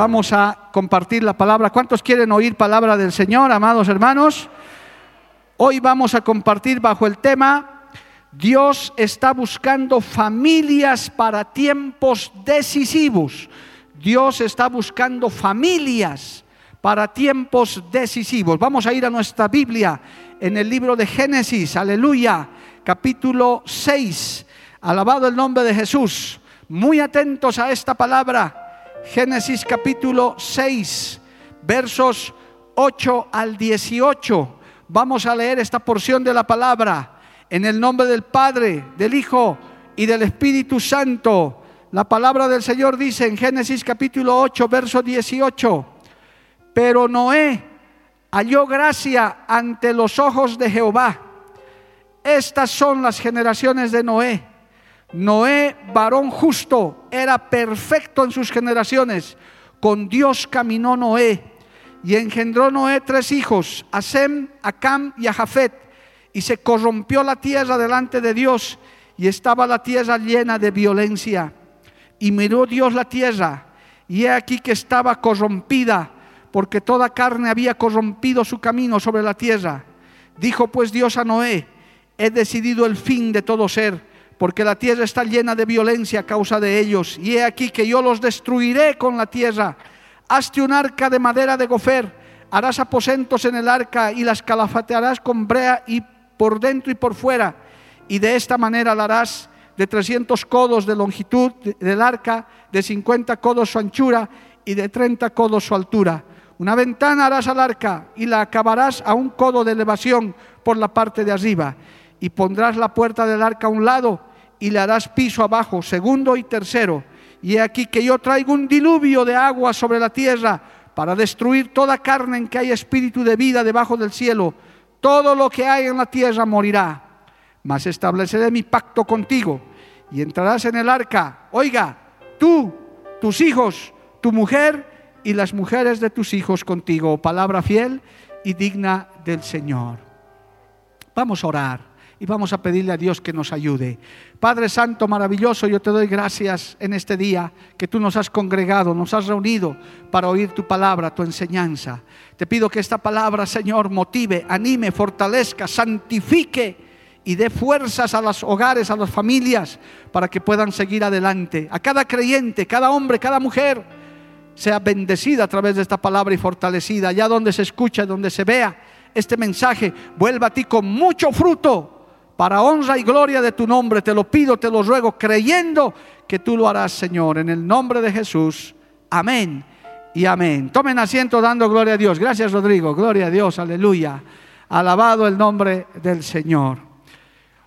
Vamos a compartir la palabra. ¿Cuántos quieren oír palabra del Señor, amados hermanos? Hoy vamos a compartir bajo el tema Dios está buscando familias para tiempos decisivos. Dios está buscando familias para tiempos decisivos. Vamos a ir a nuestra Biblia en el libro de Génesis, aleluya, capítulo 6. Alabado el nombre de Jesús. Muy atentos a esta palabra. Génesis capítulo 6, versos 8 al 18. Vamos a leer esta porción de la palabra en el nombre del Padre, del Hijo y del Espíritu Santo. La palabra del Señor dice en Génesis capítulo 8, verso 18, pero Noé halló gracia ante los ojos de Jehová. Estas son las generaciones de Noé. Noé, varón justo, era perfecto en sus generaciones. Con Dios caminó Noé y engendró Noé tres hijos, a Sem, a Cam y a Jafet. Y se corrompió la tierra delante de Dios y estaba la tierra llena de violencia. Y miró Dios la tierra y he aquí que estaba corrompida porque toda carne había corrompido su camino sobre la tierra. Dijo pues Dios a Noé, he decidido el fin de todo ser porque la tierra está llena de violencia a causa de ellos. Y he aquí que yo los destruiré con la tierra. Hazte un arca de madera de gofer, harás aposentos en el arca y las calafatearás con brea y por dentro y por fuera. Y de esta manera la harás de 300 codos de longitud del arca, de 50 codos su anchura y de 30 codos su altura. Una ventana harás al arca y la acabarás a un codo de elevación por la parte de arriba. Y pondrás la puerta del arca a un lado y le harás piso abajo, segundo y tercero. Y he aquí que yo traigo un diluvio de agua sobre la tierra para destruir toda carne en que hay espíritu de vida debajo del cielo. Todo lo que hay en la tierra morirá. Mas estableceré mi pacto contigo y entrarás en el arca. Oiga, tú, tus hijos, tu mujer y las mujeres de tus hijos contigo. Palabra fiel y digna del Señor. Vamos a orar y vamos a pedirle a Dios que nos ayude. Padre Santo, maravilloso, yo te doy gracias en este día que tú nos has congregado, nos has reunido para oír tu palabra, tu enseñanza. Te pido que esta palabra, Señor, motive, anime, fortalezca, santifique y dé fuerzas a los hogares, a las familias, para que puedan seguir adelante. A cada creyente, cada hombre, cada mujer, sea bendecida a través de esta palabra y fortalecida. Allá donde se escucha, donde se vea este mensaje, vuelva a ti con mucho fruto para honra y gloria de tu nombre. Te lo pido, te lo ruego, creyendo que tú lo harás, Señor, en el nombre de Jesús. Amén y amén. Tomen asiento dando gloria a Dios. Gracias, Rodrigo. Gloria a Dios, aleluya. Alabado el nombre del Señor.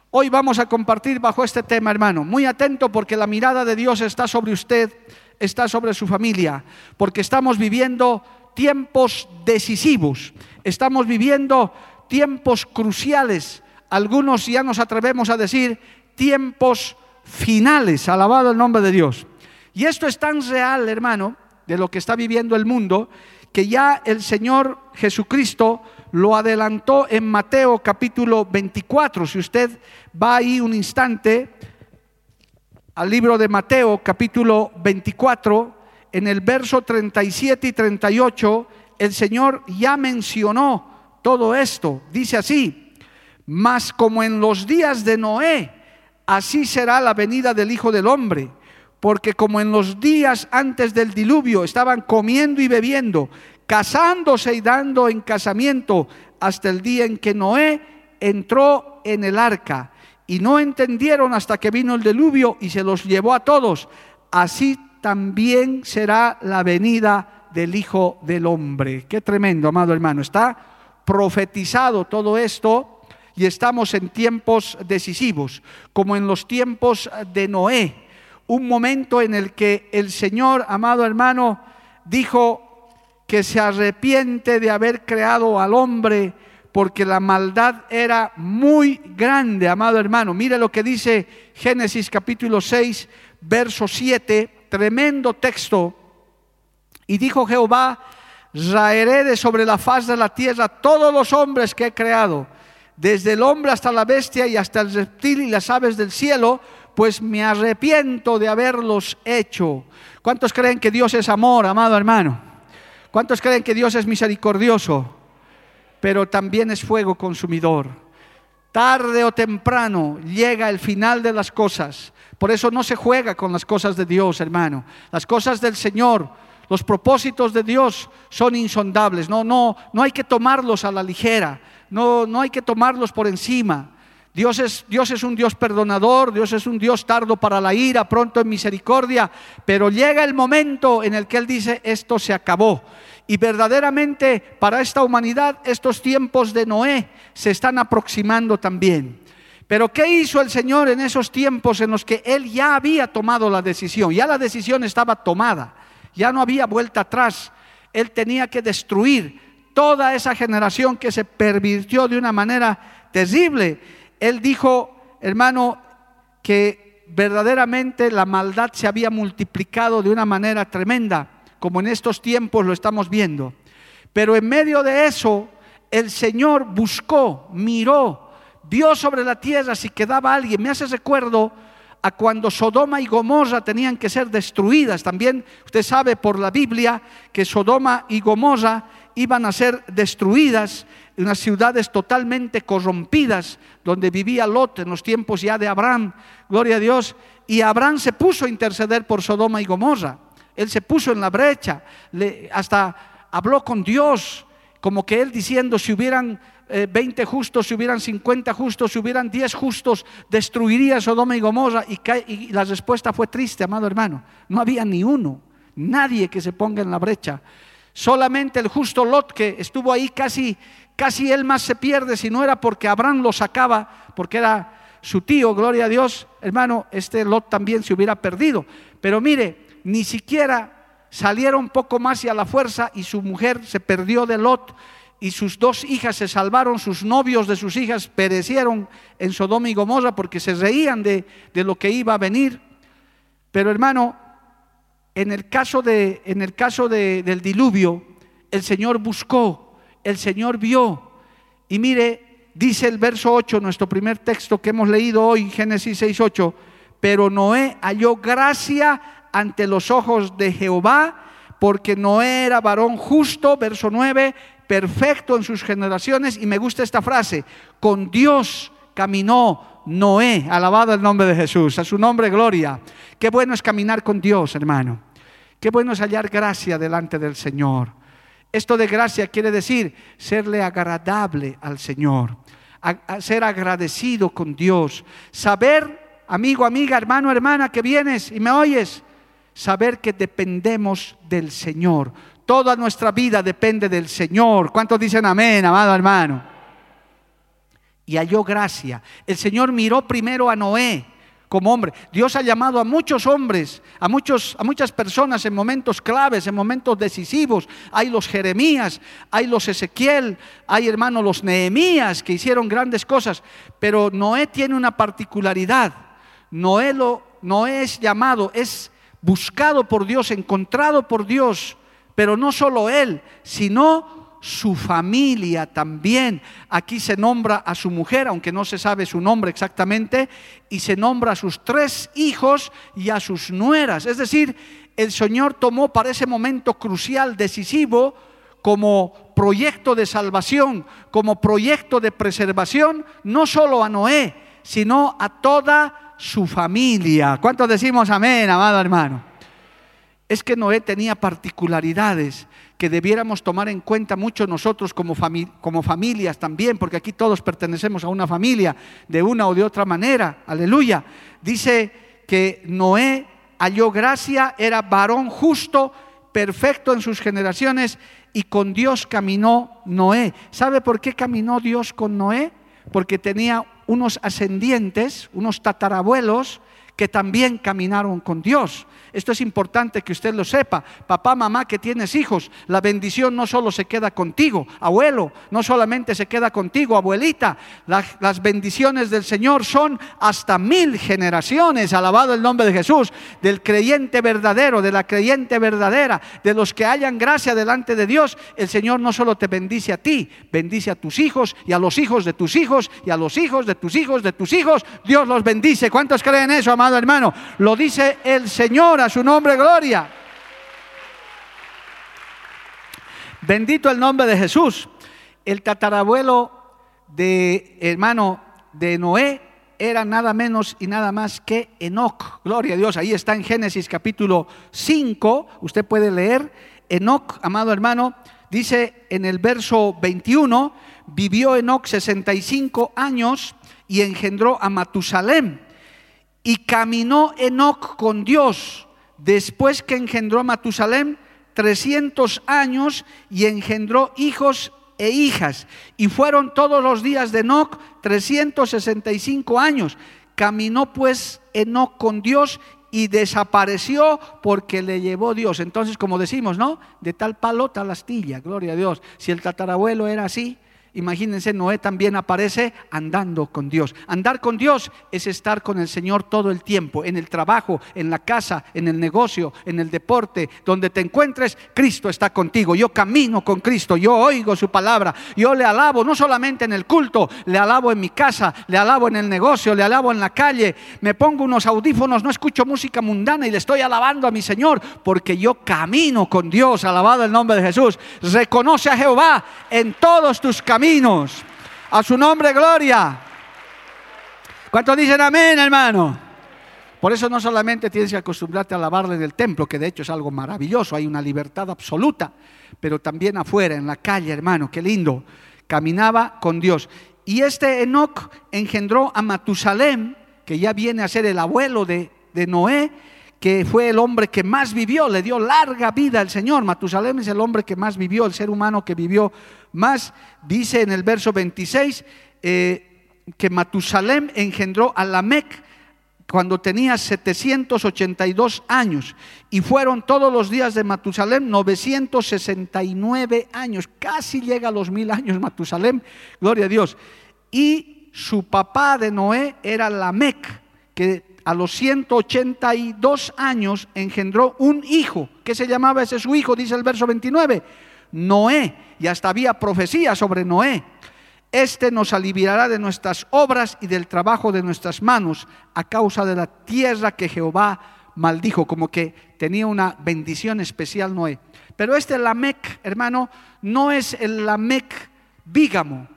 Hoy vamos a compartir bajo este tema, hermano. Muy atento porque la mirada de Dios está sobre usted, está sobre su familia, porque estamos viviendo tiempos decisivos, estamos viviendo tiempos cruciales algunos ya nos atrevemos a decir tiempos finales, alabado el nombre de Dios. Y esto es tan real, hermano, de lo que está viviendo el mundo, que ya el Señor Jesucristo lo adelantó en Mateo capítulo 24. Si usted va ahí un instante al libro de Mateo capítulo 24, en el verso 37 y 38, el Señor ya mencionó todo esto. Dice así, mas como en los días de Noé, así será la venida del Hijo del Hombre. Porque como en los días antes del diluvio estaban comiendo y bebiendo, casándose y dando en casamiento hasta el día en que Noé entró en el arca. Y no entendieron hasta que vino el diluvio y se los llevó a todos. Así también será la venida del Hijo del Hombre. Qué tremendo, amado hermano. Está profetizado todo esto y estamos en tiempos decisivos, como en los tiempos de Noé, un momento en el que el Señor, amado hermano, dijo que se arrepiente de haber creado al hombre porque la maldad era muy grande, amado hermano. Mire lo que dice Génesis capítulo 6, verso 7, tremendo texto. Y dijo Jehová, raeré de sobre la faz de la tierra todos los hombres que he creado, desde el hombre hasta la bestia y hasta el reptil y las aves del cielo, pues me arrepiento de haberlos hecho. ¿Cuántos creen que Dios es amor, amado hermano? ¿Cuántos creen que Dios es misericordioso? Pero también es fuego consumidor. Tarde o temprano llega el final de las cosas. Por eso no se juega con las cosas de Dios, hermano. Las cosas del Señor, los propósitos de Dios son insondables. No, no, no hay que tomarlos a la ligera. No, no hay que tomarlos por encima. Dios es, Dios es un Dios perdonador, Dios es un Dios tardo para la ira, pronto en misericordia, pero llega el momento en el que Él dice, esto se acabó. Y verdaderamente para esta humanidad estos tiempos de Noé se están aproximando también. Pero ¿qué hizo el Señor en esos tiempos en los que Él ya había tomado la decisión? Ya la decisión estaba tomada, ya no había vuelta atrás. Él tenía que destruir toda esa generación que se pervirtió de una manera terrible él dijo, hermano, que verdaderamente la maldad se había multiplicado de una manera tremenda, como en estos tiempos lo estamos viendo. Pero en medio de eso, el Señor buscó, miró, vio sobre la tierra si quedaba alguien. Me hace recuerdo a cuando Sodoma y Gomorra tenían que ser destruidas. También usted sabe por la Biblia que Sodoma y Gomorra iban a ser destruidas unas ciudades totalmente corrompidas, donde vivía Lot en los tiempos ya de Abraham, gloria a Dios, y Abraham se puso a interceder por Sodoma y Gomorra, él se puso en la brecha, hasta habló con Dios, como que él diciendo, si hubieran 20 eh, justos, si hubieran 50 justos, si hubieran 10 justos, destruiría Sodoma y Gomorra, y la respuesta fue triste, amado hermano, no había ni uno, nadie que se ponga en la brecha. Solamente el justo Lot que estuvo ahí casi casi él más se pierde si no era porque Abraham lo sacaba, porque era su tío, gloria a Dios, hermano, este Lot también se hubiera perdido. Pero mire, ni siquiera salieron poco más y a la fuerza y su mujer se perdió de Lot y sus dos hijas se salvaron, sus novios de sus hijas perecieron en Sodoma y Gomorra porque se reían de, lo que iba a venir. Pero hermano, en el caso, de, en el caso del diluvio, el Señor buscó el Señor vio. Y mire, dice el verso 8, nuestro primer texto que hemos leído hoy, Génesis 6, 8, pero Noé halló gracia ante los ojos de Jehová, porque Noé era varón justo, verso 9, perfecto en sus generaciones, y me gusta esta frase, con Dios caminó Noé, alabado el nombre de Jesús, a su nombre gloria. Qué bueno es caminar con Dios, hermano. Qué bueno es hallar gracia delante del Señor. Esto de gracia quiere decir serle agradable al Señor, ser agradecido con Dios, saber, amigo, amiga, hermano, hermana, que vienes y me oyes, saber que dependemos del Señor. Toda nuestra vida depende del Señor. ¿Cuántos dicen amén, amado hermano? Y halló gracia. El Señor miró primero a Noé como hombre. Dios ha llamado a muchos hombres, a, muchos, a muchas personas en momentos claves, en momentos decisivos. Hay los Jeremías, hay los Ezequiel, hay hermanos los Nehemías que hicieron grandes cosas. Pero Noé tiene una particularidad. Noé, lo, Noé es llamado, es buscado por Dios, encontrado por Dios. Pero no solo él, sino su familia también. Aquí se nombra a su mujer, aunque no se sabe su nombre exactamente, y se nombra a sus tres hijos y a sus nueras. Es decir, el Señor tomó para ese momento crucial, decisivo, como proyecto de salvación, como proyecto de preservación, no solo a Noé, sino a toda su familia. ¿Cuántos decimos amén, amado hermano? Es que Noé tenía particularidades que debiéramos tomar en cuenta mucho nosotros como, como familias también, porque aquí todos pertenecemos a una familia de una o de otra manera. Aleluya. Dice que Noé halló gracia, era varón justo, perfecto en sus generaciones y con Dios caminó Noé. ¿Sabe por qué caminó Dios con Noé? Porque tenía unos ascendientes, unos tatarabuelos que también caminaron con Dios. Esto es importante que usted lo sepa. Papá, mamá, que tienes hijos, la bendición no solo se queda contigo, abuelo, no solamente se queda contigo, abuelita. las bendiciones del Señor son hasta mil generaciones, alabado el nombre de Jesús, del creyente verdadero, de la creyente verdadera, de los que hayan gracia delante de Dios. El Señor no solo te bendice a ti, bendice a tus hijos y a los hijos de tus hijos y a los hijos de tus hijos de tus hijos. Dios los bendice. ¿Cuántos creen eso, amado hermano? Lo dice el Señor a su nombre gloria. Bendito el nombre de Jesús. El tatarabuelo de hermano de Noé era nada menos y nada más que Enoch. Gloria a Dios. Ahí está en Génesis capítulo 5. Usted puede leer. Enoch, amado hermano, dice en el verso 21, vivió Enoch 65 años y engendró a Matusalem. Y caminó Enoch con Dios después que engendró a Matusalem 300 años y engendró hijos e hijas. Y fueron todos los días de Enoch 365 años. Caminó pues Enoch con Dios y desapareció porque le llevó Dios. Entonces, como decimos, ¿no? De tal palo, tal astilla, gloria a Dios. Si el tatarabuelo era así, Imagínense, Noé también aparece andando con Dios. Andar con Dios es estar con el Señor todo el tiempo, en el trabajo, en la casa, en el negocio, en el deporte, donde te encuentres, Cristo está contigo. Yo camino con Cristo, yo oigo su palabra, yo le alabo no solamente en el culto, le alabo en mi casa, le alabo en el negocio, le alabo en la calle, me pongo unos audífonos, no escucho música mundana y le estoy alabando a mi Señor, porque yo camino con Dios, alabado el nombre de Jesús. Reconoce a Jehová en todos tus caminos a su nombre, gloria. ¿Cuántos dicen amén, hermano? Por eso no solamente tienes que acostumbrarte a alabarle en el templo, que de hecho es algo maravilloso, hay una libertad absoluta, pero también afuera, en la calle, hermano, qué lindo. Caminaba con Dios. Y este Enoch engendró a Matusalem, que ya viene a ser el abuelo de, de Noé, que fue el hombre que más vivió, le dio larga vida al Señor. Matusalem es el hombre que más vivió, el ser humano que vivió más. Dice en el verso 26 eh, que Matusalem engendró a Lamec cuando tenía 782 años y fueron todos los días de Matusalem 969 años, casi llega a los mil años Matusalem, gloria a Dios. Y su papá de Noé era Lamec, que a los 182 años engendró un hijo. ¿Qué se llamaba ese su hijo? Dice el verso 29. Noé. Y hasta había profecía sobre Noé. Este nos aliviará de nuestras obras y del trabajo de nuestras manos a causa de la tierra que Jehová maldijo, como que tenía una bendición especial Noé. Pero este Lamec, hermano, no es el Lamec bígamo,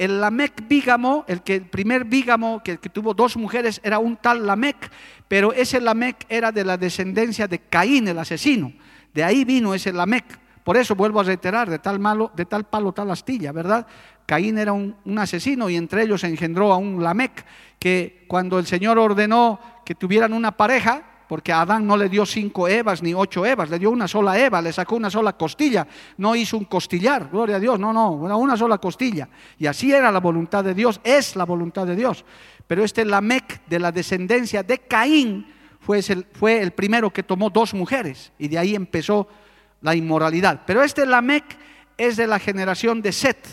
el Lamec Bígamo, el, que, primer Bígamo que, que, tuvo dos mujeres era un tal Lamec, pero ese Lamec era de la descendencia de Caín, el asesino. De ahí vino ese Lamec. Por eso vuelvo a reiterar, de tal, malo, de tal palo, tal astilla, ¿verdad? Caín era un, un asesino y entre ellos engendró a un Lamec que cuando el Señor ordenó que tuvieran una pareja, porque a Adán no le dio cinco Evas ni ocho Evas, le dio una sola Eva, le sacó una sola costilla, no hizo un costillar, gloria a Dios, no, no, una sola costilla. Y así era la voluntad de Dios, es la voluntad de Dios. Pero este Lamec de la descendencia de Caín fue el, fue el primero que tomó dos mujeres y de ahí empezó la inmoralidad. Pero este Lamec es de la generación de Set,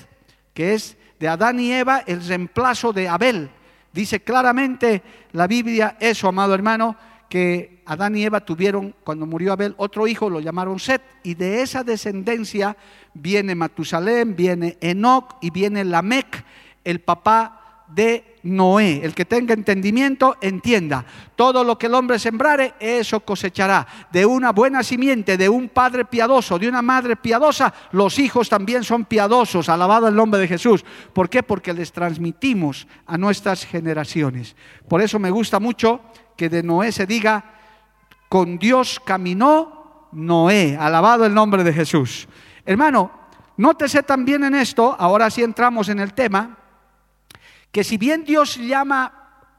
que es de Adán y Eva el reemplazo de Abel. Dice claramente la Biblia eso, amado hermano, que Adán y Eva tuvieron, cuando murió Abel, otro hijo, lo llamaron Set, y de esa descendencia viene Matusalem, viene Enoch y viene Lamec, el papá de Noé. El que tenga entendimiento, entienda. Todo lo que el hombre sembrare, eso cosechará. De una buena simiente, de un padre piadoso, de una madre piadosa, los hijos también son piadosos. Alabado el nombre de Jesús. ¿Por qué? Porque les transmitimos a nuestras generaciones. Por eso me gusta mucho que de Noé se diga, con Dios caminó Noé. Alabado el nombre de Jesús. Hermano, nótese también en esto, ahora sí entramos en el tema, que si bien Dios llama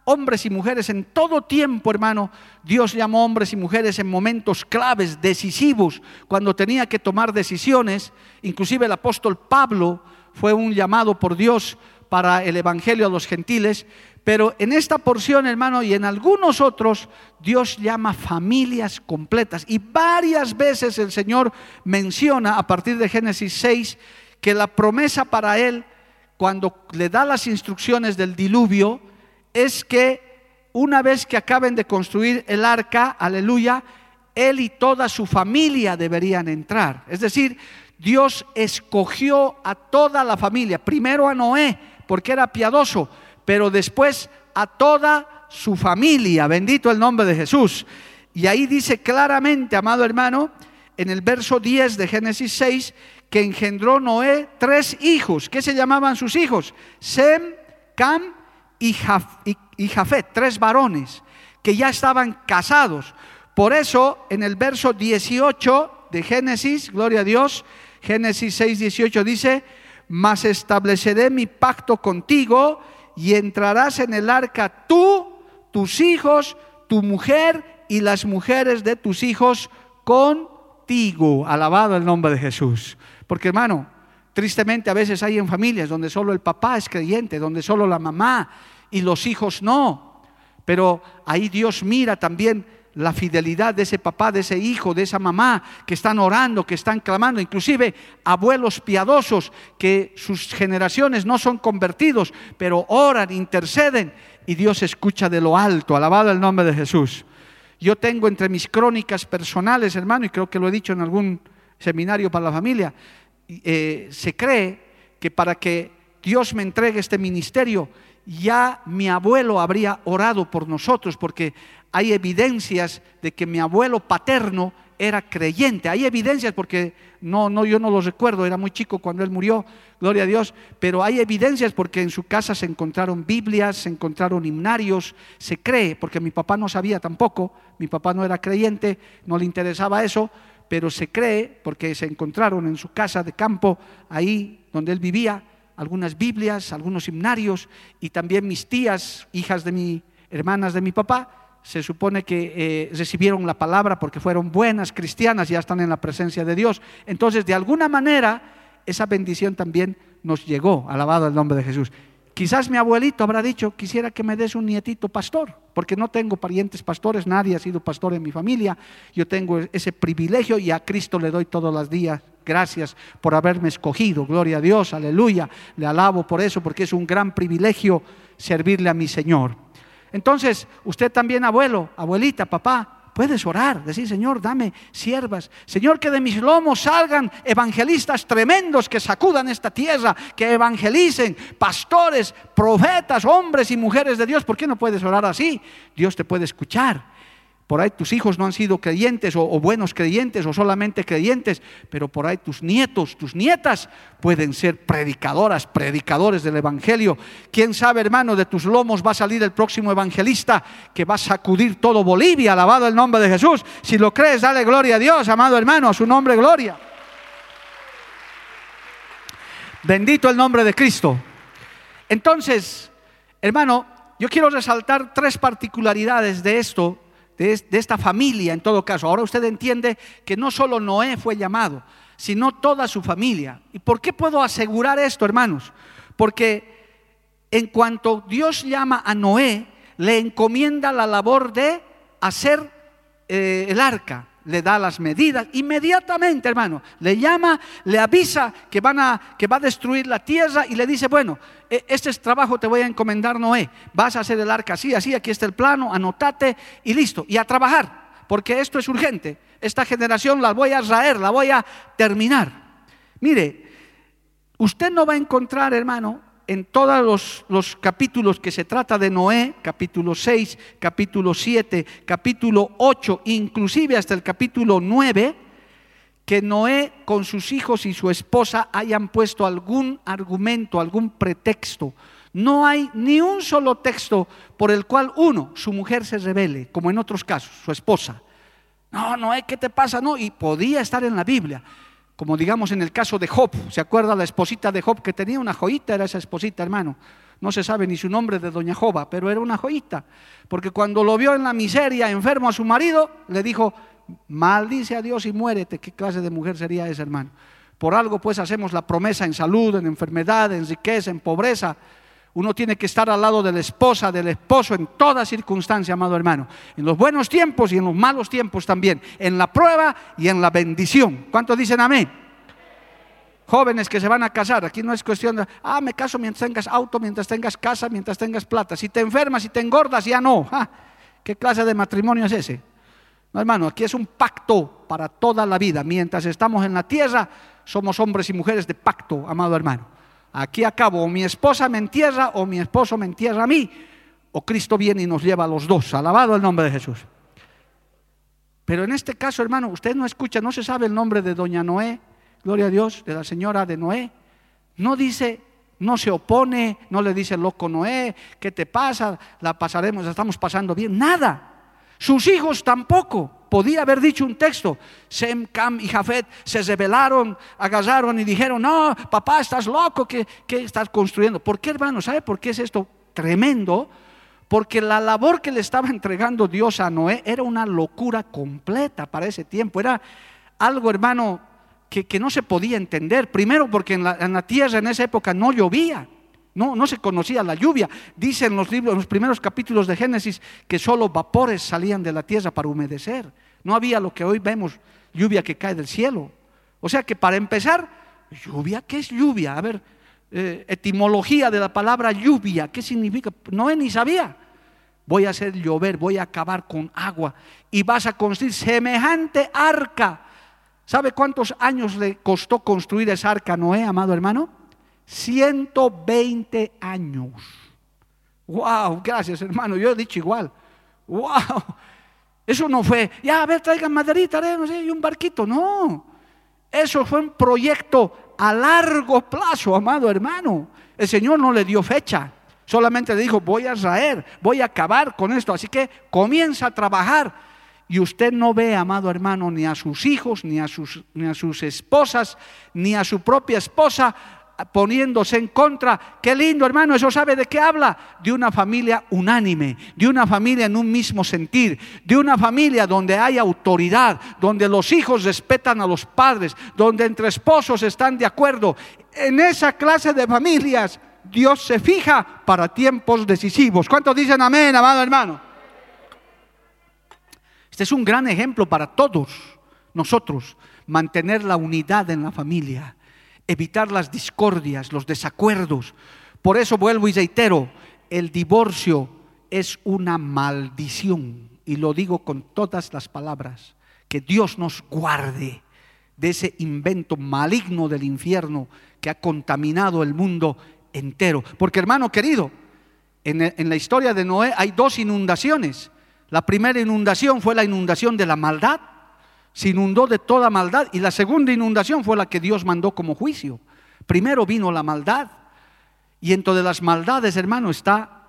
hombres y mujeres en todo tiempo, hermano. Dios llamó hombres y mujeres en momentos claves, decisivos, cuando tenía que tomar decisiones. Inclusive el apóstol Pablo fue un llamado por Dios para el Evangelio a los gentiles. Pero en esta porción, hermano, y en algunos otros, Dios llama familias completas. Y varias veces el Señor menciona a partir de Génesis 6 que la promesa para él, cuando le da las instrucciones del diluvio, es que una vez que acaben de construir el arca, aleluya, él y toda su familia deberían entrar. Es decir, Dios escogió a toda la familia, primero a Noé, porque era piadoso, pero después a toda su familia. Bendito el nombre de Jesús. Y ahí dice claramente, amado hermano, en el verso 10 de Génesis 6, que engendró Noé tres hijos. ¿Qué se llamaban sus hijos? Sem, Cam y, Jafet, tres varones que ya estaban casados. Por eso en el verso 18 de Génesis, gloria a Dios, Génesis 6, 18 dice, mas estableceré mi pacto contigo y entrarás en el arca tú, tus hijos, tu mujer y las mujeres de tus hijos contigo. Alabado el nombre de Jesús. Porque hermano, tristemente a veces hay en familias donde solo el papá es creyente, donde solo la mamá y los hijos no. Pero ahí Dios mira también la fidelidad de ese papá, de ese hijo, de esa mamá que están orando, que están clamando, inclusive abuelos piadosos que sus generaciones no son convertidos, pero oran, interceden y Dios escucha de lo alto. Alabado el nombre de Jesús. Yo tengo entre mis crónicas personales, hermano, y creo que lo he dicho en algún seminario para la familia, eh, se cree que para que Dios me entregue este ministerio, ya mi abuelo habría orado por nosotros, porque hay evidencias de que mi abuelo paterno era creyente. Hay evidencias porque no, no, yo no los recuerdo, era muy chico cuando él murió, gloria a Dios, pero hay evidencias porque en su casa se encontraron Biblias, se encontraron himnarios, se cree, porque mi papá no sabía tampoco, mi papá no era creyente, no le interesaba eso, pero se cree, porque se encontraron en su casa de campo, ahí donde él vivía, algunas Biblias, algunos himnarios, y también mis tías, hijas de mi, hermanas de mi papá, se supone que eh, recibieron la palabra porque fueron buenas cristianas, ya están en la presencia de Dios. Entonces, de alguna manera, esa bendición también nos llegó, alabado el nombre de Jesús. Quizás mi abuelito habrá dicho, quisiera que me des un nietito pastor, porque no tengo parientes pastores, nadie ha sido pastor en mi familia, yo tengo ese privilegio y a Cristo le doy todos los días. Gracias por haberme escogido, gloria a Dios, aleluya, le alabo por eso, porque es un gran privilegio servirle a mi Señor. Entonces, usted también abuelo, abuelita, papá, Puedes orar, decir, Señor, dame siervas. Señor, que de mis lomos salgan evangelistas tremendos que sacudan esta tierra, que evangelicen, pastores, profetas, hombres y mujeres de Dios. ¿Por qué no puedes orar así? Dios te puede escuchar. Por ahí tus hijos no han sido creyentes o, buenos creyentes o solamente creyentes, pero por ahí tus nietos, tus nietas pueden ser predicadoras, predicadores del Evangelio. ¿Quién sabe, hermano, de tus lomos va a salir el próximo evangelista que va a sacudir todo Bolivia? Alabado el nombre de Jesús. Si lo crees, dale gloria a Dios, amado hermano, a su nombre gloria. Bendito el nombre de Cristo. Entonces, hermano, yo quiero resaltar tres particularidades de esto de, esta familia en todo caso. Ahora usted entiende que no solo Noé fue llamado, sino toda su familia. ¿Y por qué puedo asegurar esto, hermanos? Porque en cuanto Dios llama a Noé, le encomienda la labor de hacer eh, el arca le da las medidas, inmediatamente, hermano, le llama, le avisa que, van a, que va a destruir la tierra y le dice, bueno, e, este trabajo te voy a encomendar, Noé, vas a hacer el arca así, así, aquí está el plano, anotate y listo, y a trabajar, porque esto es urgente, esta generación la voy a raer, la voy a terminar. Mire, usted no va a encontrar, hermano, en todos los, capítulos que se trata de Noé, capítulo 6, capítulo 7, capítulo 8, inclusive hasta el capítulo 9, que Noé con sus hijos y su esposa hayan puesto algún argumento, algún pretexto. No hay ni un solo texto por el cual uno, su mujer se revele, como en otros casos, su esposa. No, Noé, ¿qué te pasa? No, y podía estar en la Biblia como digamos en el caso de Job, ¿se acuerda la esposita de Job que tenía una joyita? Era esa esposita, hermano. No se sabe ni su nombre de doña Jova, pero era una joyita. Porque cuando lo vio en la miseria, enfermo a su marido, le dijo, maldice a Dios y muérete. ¿Qué clase de mujer sería esa, hermano? Por algo pues hacemos la promesa en salud, en enfermedad, en riqueza, en pobreza. Uno tiene que estar al lado de la esposa, del esposo, en toda circunstancia, amado hermano. En los buenos tiempos y en los malos tiempos también. En la prueba y en la bendición. ¿Cuántos dicen amén? Jóvenes que se van a casar, aquí no es cuestión de, ah, me caso mientras tengas auto, mientras tengas casa, mientras tengas plata. Si te enfermas, si te engordas, ya no. Ah, ¿Qué clase de matrimonio es ese? No, hermano, aquí es un pacto para toda la vida. Mientras estamos en la tierra, somos hombres y mujeres de pacto, amado hermano. Aquí acabo, o mi esposa me entierra o mi esposo me entierra a mí, o Cristo viene y nos lleva a los dos. Alabado el nombre de Jesús. Pero en este caso, hermano, usted no escucha, no se sabe el nombre de doña Noé, gloria a Dios, de la señora de Noé. No dice, no se opone, no le dice loco Noé, ¿qué te pasa? La pasaremos, la estamos pasando bien, nada. Sus hijos tampoco. Podía haber dicho un texto. Sem, Cam y Jafet se rebelaron, agarraron y dijeron, no, papá, estás loco, ¿qué, qué estás construyendo? ¿Por qué, hermano? ¿Sabe por qué es esto tremendo? Porque la labor que le estaba entregando Dios a Noé era una locura completa para ese tiempo. Era algo, hermano, que, no se podía entender. Primero porque en la, tierra en esa época no llovía. No, no, se conocía la lluvia. Dicen los libros, los primeros capítulos de Génesis, que solo vapores salían de la tierra para humedecer. No había lo que hoy vemos, lluvia que cae del cielo. O sea que para empezar, lluvia, ¿qué es lluvia? A ver, eh, etimología de la palabra lluvia, ¿qué significa? Noé ni sabía. Voy a hacer llover, voy a acabar con agua y vas a construir semejante arca ¿Sabe cuántos años le costó construir esa arca a Noé, amado hermano? 120 años. Wow, gracias hermano, yo he dicho igual. Wow, eso no fue, ya a ver, traigan maderita, y un barquito, no. Eso fue un proyecto a largo plazo, amado hermano. El Señor no le dio fecha, solamente le dijo, voy a traer, voy a acabar con esto. Así que comienza a trabajar y usted no ve, amado hermano, ni a sus hijos, ni a sus, ni a sus esposas, ni a su propia esposa poniéndose en contra. Qué lindo, hermano, eso sabe de qué habla. De una familia unánime, de una familia en un mismo sentir, de una familia donde hay autoridad, donde los hijos respetan a los padres, donde entre esposos están de acuerdo. En esa clase de familias Dios se fija para tiempos decisivos. ¿Cuántos dicen amén, amado hermano? Este es un gran ejemplo para todos nosotros, mantener la unidad en la familia, evitar las discordias, los desacuerdos. Por eso vuelvo y reitero, el divorcio es una maldición, y lo digo con todas las palabras, que Dios nos guarde de ese invento maligno del infierno que ha contaminado el mundo entero. Porque hermano querido, en, la historia de Noé hay dos inundaciones. La primera inundación fue la inundación de la maldad. Se inundó de toda maldad. Y la segunda inundación fue la que Dios mandó como juicio. Primero vino la maldad. Y entre de las maldades, hermano, está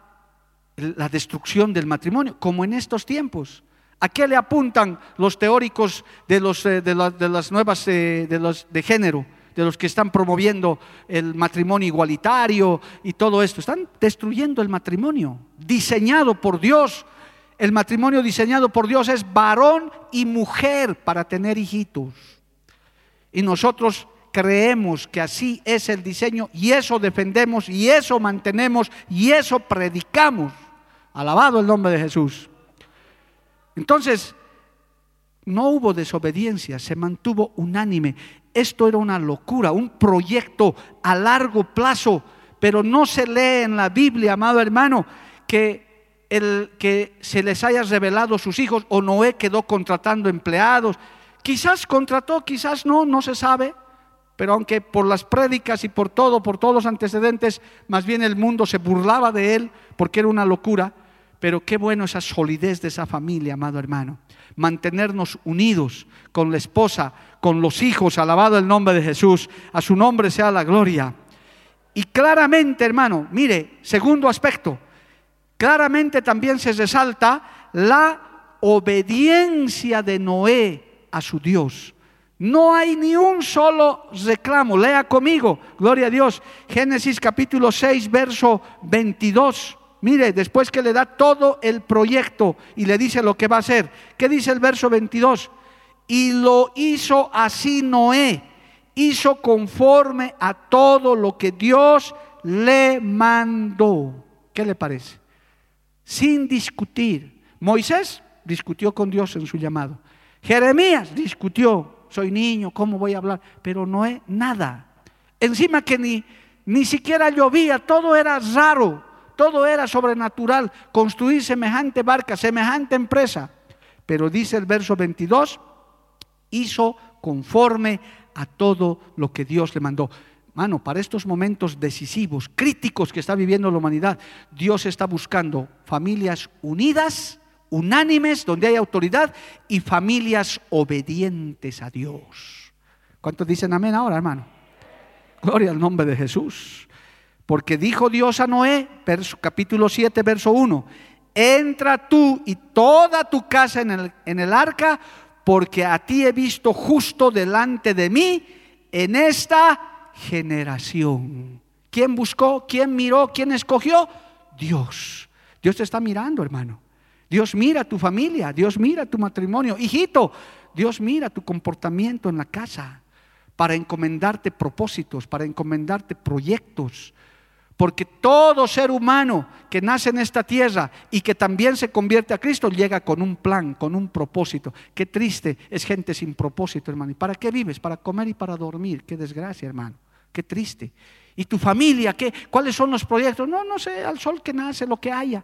la destrucción del matrimonio, como en estos tiempos. ¿A qué le apuntan los teóricos de, los, eh, de, las nuevas eh, de, los, de género? de los que están promoviendo el matrimonio igualitario y todo esto. Están destruyendo el matrimonio, diseñado por Dios el matrimonio diseñado por Dios es varón y mujer para tener hijitos. Y nosotros creemos que así es el diseño y eso defendemos y eso mantenemos y eso predicamos. Alabado el nombre de Jesús. Entonces, no hubo desobediencia, se mantuvo unánime. Esto era una locura, un proyecto a largo plazo, pero no se lee en la Biblia, amado hermano, que el que se les haya revelado sus hijos o Noé quedó contratando empleados. Quizás contrató, quizás no, no se sabe. Pero aunque por las prédicas y por todo, por todos los antecedentes, más bien el mundo se burlaba de él porque era una locura. Pero qué bueno esa solidez de esa familia, amado hermano. Mantenernos unidos con la esposa, con los hijos, alabado el nombre de Jesús. A su nombre sea la gloria. Y claramente, hermano, mire, segundo aspecto, claramente también se resalta la obediencia de Noé a su Dios. No hay ni un solo reclamo. Lea conmigo, gloria a Dios. Génesis capítulo 6, verso 22. Mire, después que le da todo el proyecto y le dice lo que va a hacer. ¿Qué dice el verso 22? Y lo hizo así Noé. Hizo conforme a todo lo que Dios le mandó. ¿Qué le parece? Sin discutir. Moisés discutió con Dios en su llamado. Jeremías discutió soy niño, ¿cómo voy a hablar? Pero no es nada. Encima que ni, ni siquiera llovía, todo era raro, todo era sobrenatural, construir semejante barca, semejante empresa. Pero dice el verso 22, hizo conforme a todo lo que Dios le mandó. Mano, para estos momentos decisivos, críticos que está viviendo la humanidad, Dios está buscando familias unidas unánimes, donde hay autoridad, y familias obedientes a Dios. ¿Cuántos dicen amén ahora, hermano? Gloria al nombre de Jesús. Porque dijo Dios a Noé, capítulo 7, verso 1, entra tú y toda tu casa en el, en el arca, porque a ti he visto justo delante de mí en esta generación. ¿Quién buscó? ¿Quién miró? ¿Quién escogió? Dios. Dios te está mirando, hermano. Dios mira tu familia, Dios mira tu matrimonio. Hijito, Dios mira tu comportamiento en la casa para encomendarte propósitos, para encomendarte proyectos. Porque todo ser humano que nace en esta tierra y que también se convierte a Cristo llega con un plan, con un propósito. Qué triste es gente sin propósito, hermano. ¿Y para qué vives? Para comer y para dormir. Qué desgracia, hermano. Qué triste. ¿Y tu familia? ¿Qué? ¿Cuáles son los proyectos? No, no sé, al sol que nace, lo que haya.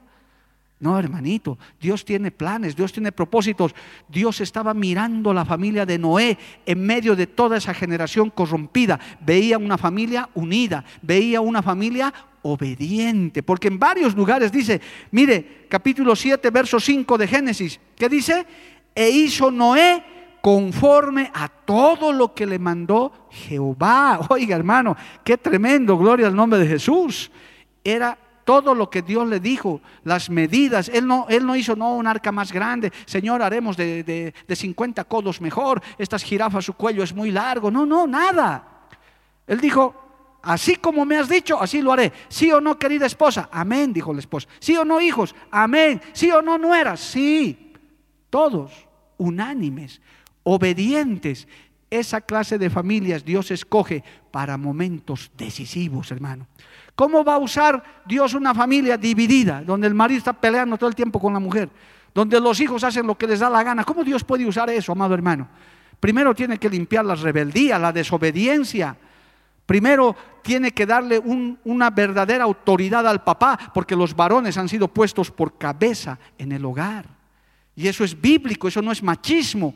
No, hermanito, Dios tiene planes, Dios tiene propósitos. Dios estaba mirando la familia de Noé en medio de toda esa generación corrompida. Veía una familia unida, veía una familia obediente, porque en varios lugares dice, mire, capítulo 7, verso 5 de Génesis, ¿qué dice? E hizo Noé conforme a todo lo que le mandó Jehová. Oiga, hermano, qué tremendo, gloria al nombre de Jesús. Era todo lo que Dios le dijo, las medidas. Él no, él no hizo no un arca más grande, Señor, haremos de, de, de 50 codos mejor, estas jirafas, su cuello es muy largo. No, no, nada. Él dijo, así como me has dicho, así lo haré. Sí o no, querida esposa, amén, dijo la esposa. Sí o no, hijos, amén. Sí o no, nueras, sí. Todos, unánimes, obedientes. Esa clase de familias Dios escoge para momentos decisivos, hermano. ¿Cómo va a usar Dios una familia dividida, donde el marido está peleando todo el tiempo con la mujer, donde los hijos hacen lo que les da la gana? ¿Cómo Dios puede usar eso, amado hermano? Primero tiene que limpiar la rebeldía, la desobediencia. Primero tiene que darle una verdadera autoridad al papá, porque los varones han sido puestos por cabeza en el hogar. Y eso es bíblico, eso no es machismo.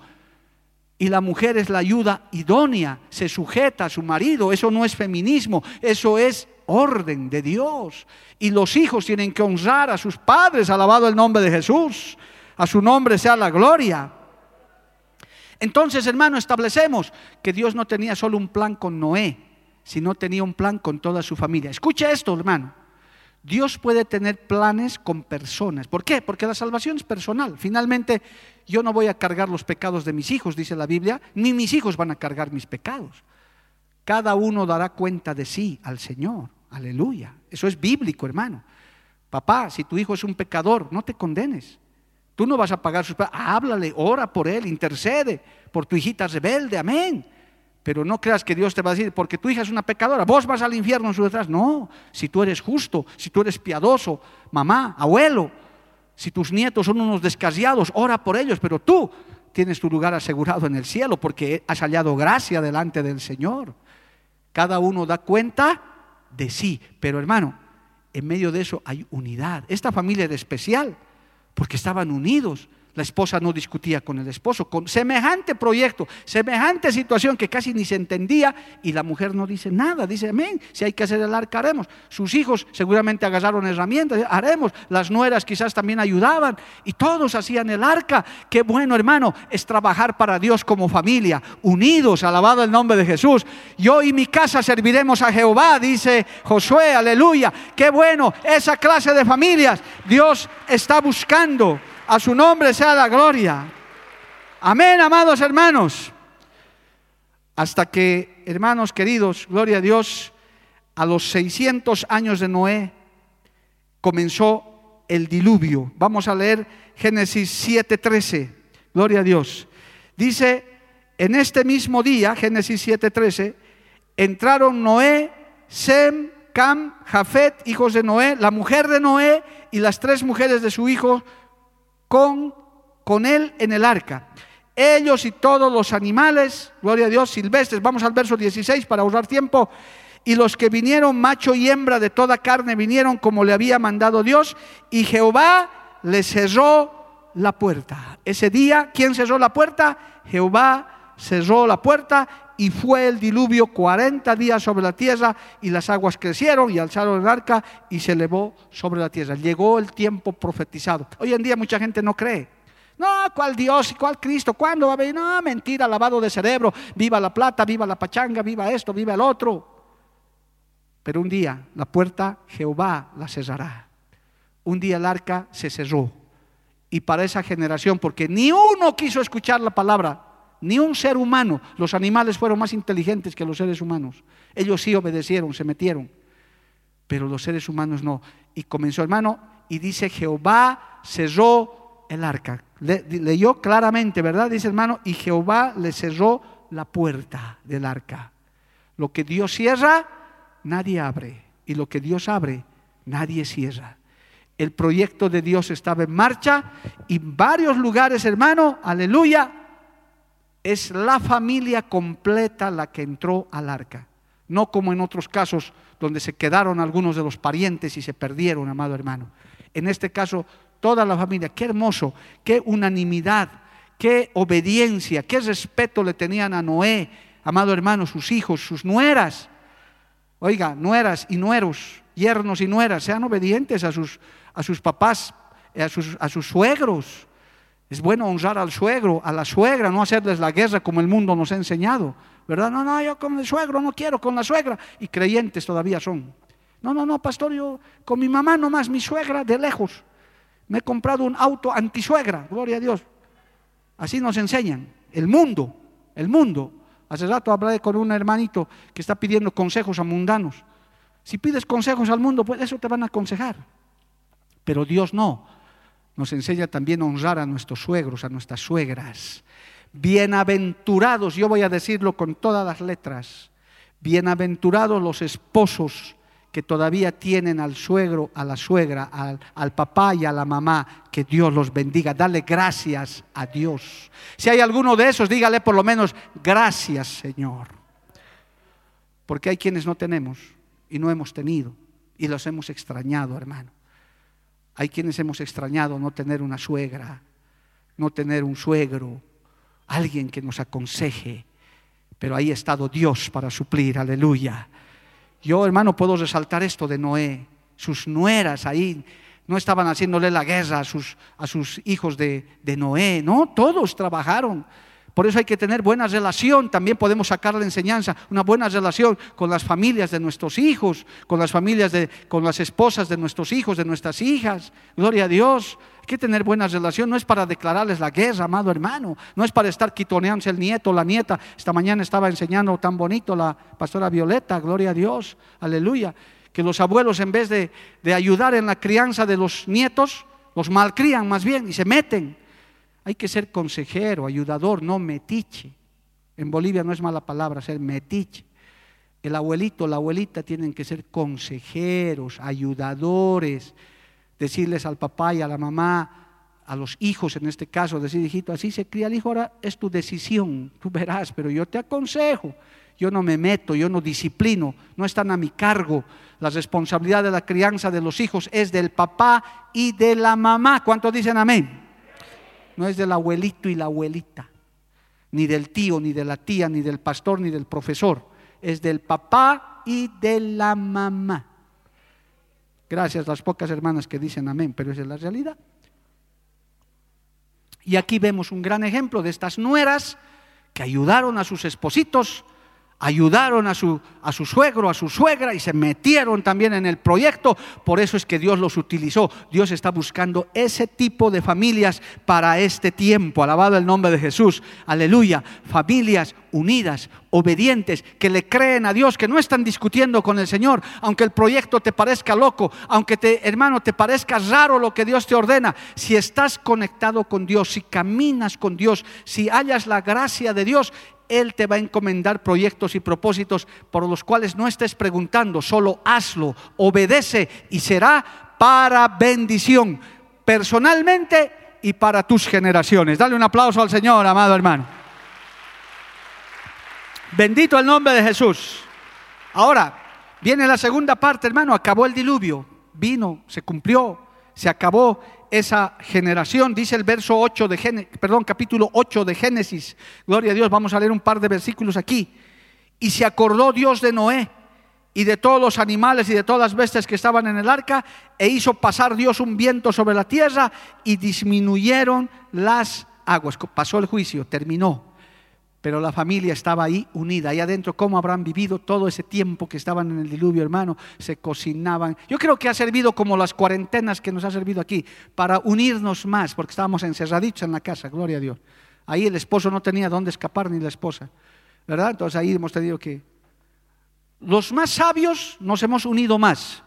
Y la mujer es la ayuda idónea, se sujeta a su marido, eso no es feminismo, eso es orden de Dios. Y los hijos tienen que honrar a sus padres, alabado el nombre de Jesús. A su nombre sea la gloria. Entonces, hermano, establecemos que Dios no tenía solo un plan con Noé, sino tenía un plan con toda su familia. Escuche esto, hermano. Dios puede tener planes con personas. ¿Por qué? Porque la salvación es personal. Finalmente, yo no voy a cargar los pecados de mis hijos, dice la Biblia, ni mis hijos van a cargar mis pecados. Cada uno dará cuenta de sí al Señor. Aleluya. Eso es bíblico, hermano. Papá, si tu hijo es un pecador, no te condenes. Tú no vas a pagar sus pecados. Háblale, ora por él, intercede por tu hijita rebelde. Amén. Pero no creas que Dios te va a decir, porque tu hija es una pecadora, vos vas al infierno en su detrás. No, si tú eres justo, si tú eres piadoso, mamá, abuelo, si tus nietos son unos descasiados, ora por ellos, pero tú tienes tu lugar asegurado en el cielo porque has hallado gracia delante del Señor. Cada uno da cuenta de sí. Pero hermano, en medio de eso hay unidad. Esta familia era especial porque estaban unidos. La esposa no discutía con el esposo, con semejante proyecto, semejante situación que casi ni se entendía y la mujer no dice nada, dice amén, si hay que hacer el arca haremos. Sus hijos seguramente agarraron herramientas, haremos, las nueras quizás también ayudaban y todos hacían el arca. Qué bueno hermano es trabajar para Dios como familia, unidos, alabado el nombre de Jesús. Yo y mi casa serviremos a Jehová, dice Josué, aleluya. Qué bueno, esa clase de familias Dios está buscando. A su nombre sea la gloria. Amén, amados hermanos. Hasta que, hermanos queridos, gloria a Dios, a los 600 años de Noé comenzó el diluvio. Vamos a leer Génesis 7:13. Gloria a Dios. Dice, en este mismo día, Génesis 7:13, entraron Noé, Sem, Cam, Jafet, hijos de Noé, la mujer de Noé y las tres mujeres de su hijo con, con él en el arca. Ellos y todos los animales, gloria a Dios, silvestres. Vamos al verso 16 para ahorrar tiempo. Y los que vinieron, macho y hembra de toda carne, vinieron como le había mandado Dios. Y Jehová le cerró la puerta. Ese día, ¿quién cerró la puerta? Jehová cerró la puerta y fue el diluvio 40 días sobre la tierra y las aguas crecieron y alzaron el arca y se elevó sobre la tierra. Llegó el tiempo profetizado. Hoy en día mucha gente no cree. No, ¿cuál Dios y cuál Cristo? ¿Cuándo va a venir? No, mentira, lavado de cerebro. Viva la plata, viva la pachanga, viva esto, viva el otro. Pero un día la puerta Jehová la cerrará. Un día el arca se cerró. Y para esa generación, porque ni uno quiso escuchar la palabra, ni un ser humano. Los animales fueron más inteligentes que los seres humanos. Ellos sí obedecieron, se metieron. Pero los seres humanos no. Y comenzó, hermano, y dice, Jehová cerró el arca. leyó claramente, ¿verdad? Dice hermano, y Jehová le cerró la puerta del arca. Lo que Dios cierra, nadie abre. Y lo que Dios abre, nadie cierra. El proyecto de Dios estaba en marcha y varios lugares, hermano, aleluya, es la familia completa la que entró al arca. No como en otros casos donde se quedaron algunos de los parientes y se perdieron, amado hermano. En este caso, toda la familia. Qué hermoso, qué unanimidad, qué obediencia, qué respeto le tenían a Noé, amado hermano, sus hijos, sus nueras. Oiga, nueras y nueros, yernos y nueras, sean obedientes a sus, a sus papás, a sus, a sus suegros. Es bueno honrar al suegro, a la suegra, no hacerles la guerra como el mundo nos ha enseñado. ¿Verdad? No, no, yo con el suegro no quiero, con la suegra. Y creyentes todavía son. No, no, no, pastor, yo con mi mamá nomás, mi suegra de lejos. Me he comprado un auto antisuegra, gloria a Dios. Así nos enseñan. El mundo, el mundo. Hace rato hablé con un hermanito que está pidiendo consejos a mundanos. Si pides consejos al mundo, pues eso te van a aconsejar. Pero Dios no nos enseña también a honrar a nuestros suegros, a nuestras suegras. Bienaventurados, yo voy a decirlo con todas las letras, bienaventurados los esposos que todavía tienen al suegro, a la suegra, al, al, papá y a la mamá, que Dios los bendiga. Dale gracias a Dios. Si hay alguno de esos, dígale por lo menos gracias Señor. Porque hay quienes no tenemos y no hemos tenido y los hemos extrañado, hermano. Hay quienes hemos extrañado no tener una suegra, no tener un suegro, alguien que nos aconseje. Pero ahí ha estado Dios para suplir, aleluya. Yo, hermano, puedo resaltar esto de Noé. Sus nueras ahí no estaban haciéndole la guerra a sus, a sus hijos de, de Noé, no, todos trabajaron. Por eso hay que tener buena relación. También podemos sacar la enseñanza, una buena relación con las familias de nuestros hijos, con las familias de, con las esposas de nuestros hijos, de nuestras hijas. Gloria a Dios. Hay que tener buena relación. No es para declararles la guerra, amado hermano. No es para estar quitoneándose el nieto, la nieta. Esta mañana estaba enseñando tan bonito la pastora Violeta. Gloria a Dios. Aleluya. Que los abuelos en vez de, de ayudar en la crianza de los nietos, los malcrían más bien y se meten hay que ser consejero, ayudador, no metiche. En Bolivia no es mala palabra ser metiche. El abuelito, la abuelita tienen que ser consejeros, ayudadores, decirles al papá y a la mamá, a los hijos en este caso, decir, hijito, así se cría el hijo, ahora es tu decisión, tú verás, pero yo te aconsejo, yo no me meto, yo no disciplino, no están a mi cargo. La responsabilidad de la crianza de los hijos es del papá y de la mamá. ¿Cuántos dicen amén? No es del abuelito y la abuelita, ni del tío, ni de la tía, ni del pastor, ni del profesor. Es del papá y de la mamá. Gracias las pocas hermanas que dicen amén, pero esa es la realidad. Y aquí vemos un gran ejemplo de estas nueras que ayudaron a sus espositos ayudaron a su, a su suegro, a su suegra y se metieron también en el proyecto. Por eso es que Dios los utilizó. Dios está buscando ese tipo de familias para este tiempo. Alabado el nombre de Jesús. Aleluya. Familias unidas, obedientes, que le creen a Dios, que no están discutiendo con el Señor, aunque el proyecto te parezca loco, aunque te, hermano, te parezca raro lo que Dios te ordena. Si estás conectado con Dios, si caminas con Dios, si hallas la gracia de Dios, Él te va a encomendar proyectos y propósitos por los cuales no estés preguntando, solo hazlo, obedece y será para bendición, personalmente y para tus generaciones. Dale un aplauso al Señor, amado hermano. Bendito el nombre de Jesús. Ahora, viene la segunda parte, hermano, acabó el diluvio, vino, se cumplió, se acabó esa generación, dice el verso 8 de Génesis, perdón, capítulo 8 de Génesis. Gloria a Dios, vamos a leer un par de versículos aquí. Y se acordó Dios de Noé y de todos los animales y de todas las bestias que estaban en el arca, e hizo pasar Dios un viento sobre la tierra y disminuyeron las aguas. Pasó el juicio, terminó. Pero la familia estaba ahí unida, ahí adentro, ¿cómo habrán vivido todo ese tiempo que estaban en el diluvio, hermano? Se cocinaban. Yo creo que ha servido como las cuarentenas que nos ha servido aquí, para unirnos más, porque estábamos encerraditos en la casa, gloria a Dios. Ahí el esposo no tenía dónde escapar, ni la esposa, ¿verdad? Entonces ahí hemos tenido que los más sabios nos hemos unido más.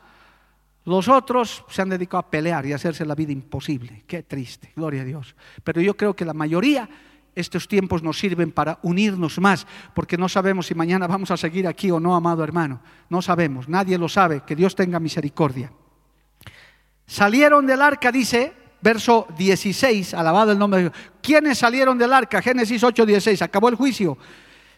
Los otros se han dedicado a pelear y a hacerse la vida imposible. Qué triste, gloria a Dios. Pero yo creo que la mayoría, estos tiempos nos sirven para unirnos más, porque no sabemos si mañana vamos a seguir aquí o no, amado hermano. No sabemos, nadie lo sabe. Que Dios tenga misericordia. Salieron del arca, dice, verso 16, alabado el nombre de Dios. ¿Quiénes salieron del arca? Génesis 8, 16, acabó el juicio.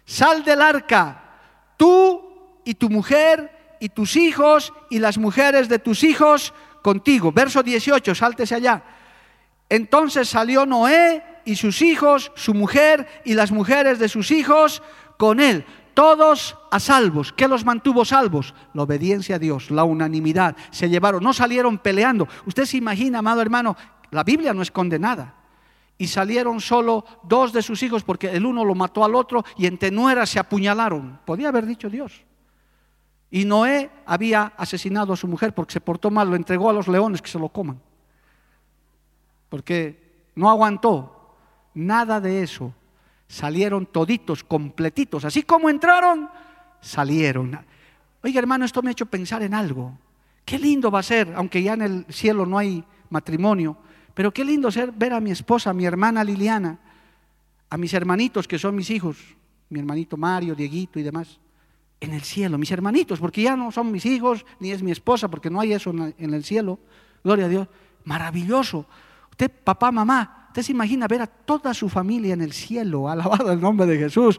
Sal del arca, tú y tu mujer y tus hijos y las mujeres de tus hijos contigo. Verso 18, sáltese allá. Entonces salió Noé y sus hijos, su mujer y las mujeres de sus hijos con él, todos a salvos. ¿Qué los mantuvo salvos? La obediencia a Dios, la unanimidad. Se llevaron, no salieron peleando. Usted se imagina, amado hermano, la Biblia no es condenada. Y salieron solo dos de sus hijos porque el uno lo mató al otro y en tenuera se apuñalaron. Podía haber dicho Dios. Y Noé había asesinado a su mujer porque se portó mal, lo entregó a los leones que se lo coman. Porque no aguantó nada de eso. Salieron toditos, completitos. Así como entraron, salieron. Oiga, hermano, esto me ha hecho pensar en algo. Qué lindo va a ser, aunque ya en el cielo no hay matrimonio, pero qué lindo ser ver a mi esposa, a mi hermana Liliana, a mis hermanitos que son mis hijos, mi hermanito Mario, Dieguito y demás en el cielo, mis hermanitos, porque ya no son mis hijos, ni es mi esposa, porque no hay eso en el cielo. Gloria a Dios. Maravilloso. Usted, papá, mamá, usted se imagina ver a toda su familia en el cielo, alabado el nombre de Jesús,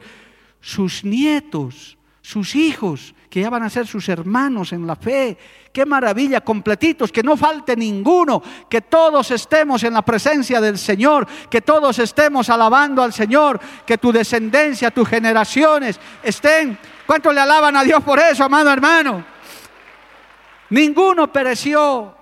sus nietos, sus hijos, que ya van a ser sus hermanos en la fe. Qué maravilla, completitos, que no falte ninguno, que todos estemos en la presencia del Señor, que todos estemos alabando al Señor, que tu descendencia, tus generaciones estén ¿Cuántos le alaban a Dios por eso, amado hermano? Ninguno pereció.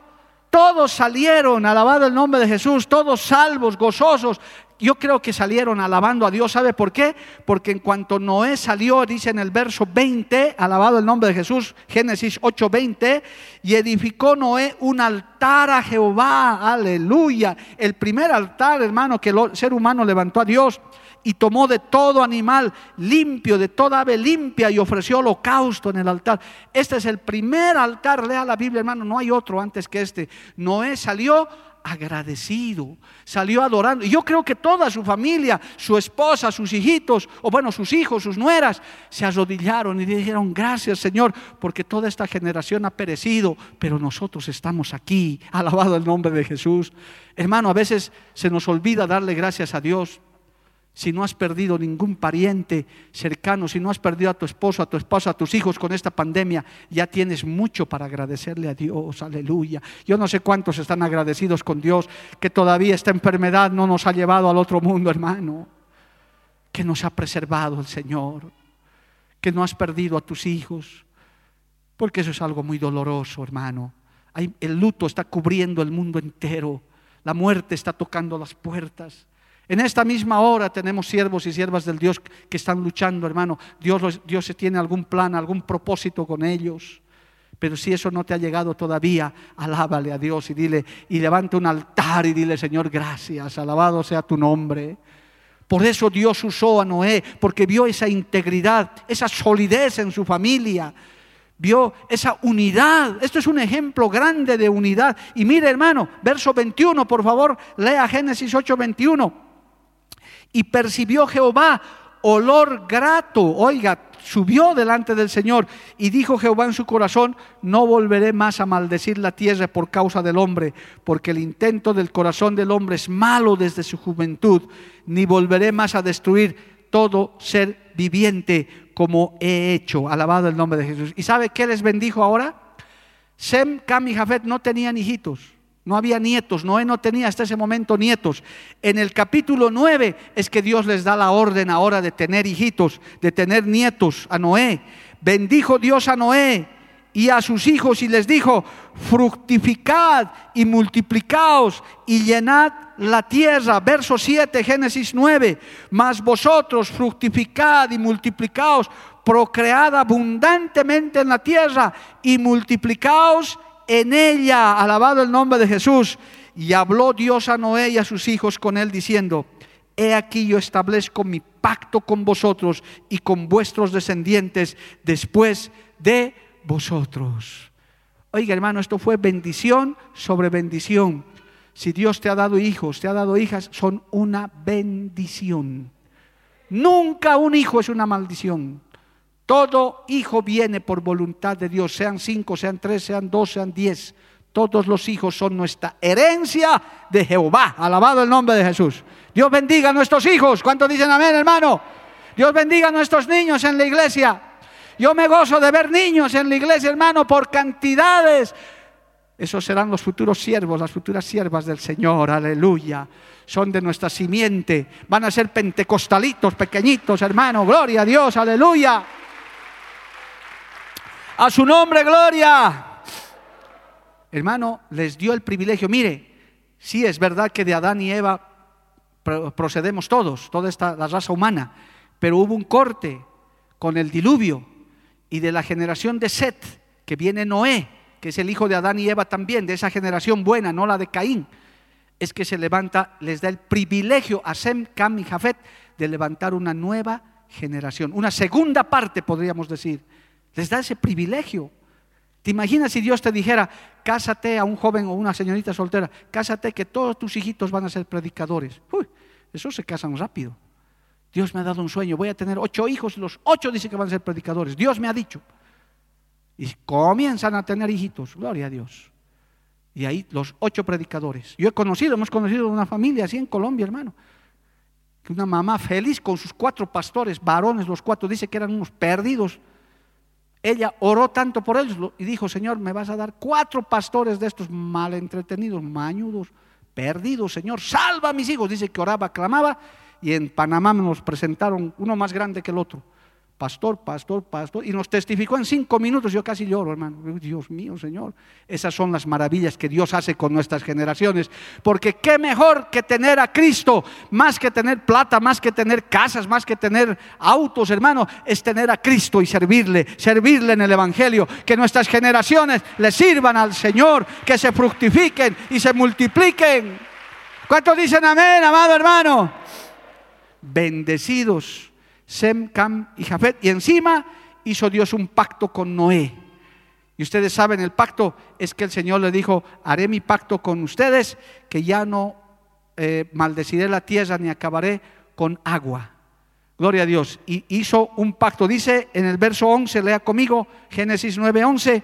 Todos salieron, alabado el nombre de Jesús, todos salvos, gozosos. Yo creo que salieron alabando a Dios. ¿Sabe por qué? Porque en cuanto Noé salió, dice en el verso 20, alabado el nombre de Jesús, Génesis 8:20, y edificó Noé un altar a Jehová. Aleluya. El primer altar, hermano, que el ser humano levantó a Dios y tomó de todo animal limpio, de toda ave limpia y ofreció holocausto en el altar. Este es el primer altar, lea la Biblia hermano, no hay otro antes que este. Noé salió agradecido, salió adorando. Y yo creo que toda su familia, su esposa, sus hijitos, o bueno, sus hijos, sus nueras, se arrodillaron y dijeron, gracias Señor, porque toda esta generación ha perecido, pero nosotros estamos aquí, alabado el nombre de Jesús. Hermano, a veces se nos olvida darle gracias a Dios si no has perdido ningún pariente cercano, si no has perdido a tu esposo, a tu esposa, a tus hijos con esta pandemia, ya tienes mucho para agradecerle a Dios, aleluya. Yo no sé cuántos están agradecidos con Dios que todavía esta enfermedad no nos ha llevado al otro mundo, hermano, que nos ha preservado el Señor, que no has perdido a tus hijos, porque eso es algo muy doloroso, hermano. El luto está cubriendo el mundo entero, la muerte está tocando las puertas. En esta misma hora tenemos siervos y siervas del Dios que están luchando, hermano. Dios, tiene algún plan, algún propósito con ellos. Pero si eso no te ha llegado todavía, alábale a Dios y dile, y levanta un altar y dile, Señor, gracias, alabado sea tu nombre. Por eso Dios usó a Noé, porque vio esa integridad, esa solidez en su familia, vio esa unidad. Esto es un ejemplo grande de unidad. Y mire hermano, verso 21, por favor, lea Génesis 8, 21. Y percibió Jehová olor grato, oiga, subió delante del Señor y dijo Jehová en su corazón, no volveré más a maldecir la tierra por causa del hombre, porque el intento del corazón del hombre es malo desde su juventud, ni volveré más a destruir todo ser viviente como he hecho. Alabado el nombre de Jesús. ¿Y sabe qué les bendijo ahora? Sem, Cam y Jafet no tenían hijitos. No había nietos, Noé no tenía hasta ese momento nietos. En el capítulo 9 es que Dios les da la orden ahora de tener hijitos, de tener nietos a Noé. Bendijo Dios a Noé y a sus hijos y les dijo, fructificad y multiplicaos y llenad la tierra. Verso 7, Génesis 9, mas vosotros fructificad y multiplicaos, procread abundantemente en la tierra y multiplicaos en ella, alabado el nombre de Jesús. Y habló Dios a Noé y a sus hijos con él diciendo, he aquí yo establezco mi pacto con vosotros y con vuestros descendientes después de vosotros. Oiga hermano, esto fue bendición sobre bendición. Si Dios te ha dado hijos, te ha dado hijas, son una bendición. Nunca un hijo es una maldición. Todo hijo viene por voluntad de Dios, sean cinco, sean tres, sean dos, sean diez. Todos los hijos son nuestra herencia de Jehová. Alabado el nombre de Jesús. Dios bendiga a nuestros hijos. ¿Cuántos dicen amén, hermano? Dios bendiga a nuestros niños en la iglesia. Yo me gozo de ver niños en la iglesia, hermano, por cantidades. Esos serán los futuros siervos, las futuras siervas del Señor. Aleluya. Son de nuestra simiente. Van a ser pentecostalitos pequeñitos, hermano. Gloria a Dios. Aleluya. A su nombre, gloria. Hermano, les dio el privilegio. Mire, sí es verdad que de Adán y Eva procedemos todos, toda esta la raza humana, pero hubo un corte con el diluvio y de la generación de Set, que viene Noé, que es el hijo de Adán y Eva también, de esa generación buena, no la de Caín, es que se levanta, les da el privilegio a Sem, Cam y Jafet de levantar una nueva generación, una segunda parte, podríamos decir les da ese privilegio. ¿Te imaginas si Dios te dijera, cásate a un joven o una señorita soltera, cásate que todos tus hijitos van a ser predicadores? Uy, esos se casan rápido. Dios me ha dado un sueño, voy a tener ocho hijos y los ocho dicen que van a ser predicadores. Dios me ha dicho. Y comienzan a tener hijitos, gloria a Dios. Y ahí los ocho predicadores. Yo he conocido, hemos conocido una familia así en Colombia, hermano. Que una mamá feliz con sus cuatro pastores, varones los cuatro, dice que eran unos perdidos ella oró tanto por ellos y dijo, Señor, me vas a dar cuatro pastores de estos mal entretenidos, mañudos, perdidos, Señor, salva a mis hijos. Dice que oraba, clamaba y en Panamá nos presentaron uno más grande que el otro pastor, pastor, pastor, y nos testificó en cinco minutos, yo casi lloro, hermano, Dios mío, Señor, esas son las maravillas que Dios hace con nuestras generaciones, porque qué mejor que tener a Cristo, más que tener plata, más que tener casas, más que tener autos, hermano, es tener a Cristo y servirle, servirle en el Evangelio, que nuestras generaciones le sirvan al Señor, que se fructifiquen y se multipliquen. ¿Cuántos dicen amén, amado hermano? Bendecidos Sem, Cam y Jafet. Y encima hizo Dios un pacto con Noé. Y ustedes saben, el pacto es que el Señor le dijo, haré mi pacto con ustedes, que ya no eh, maldeciré la tierra ni acabaré con agua. Gloria a Dios. Y hizo un pacto. Dice en el verso 11, lea conmigo, Génesis 9, 11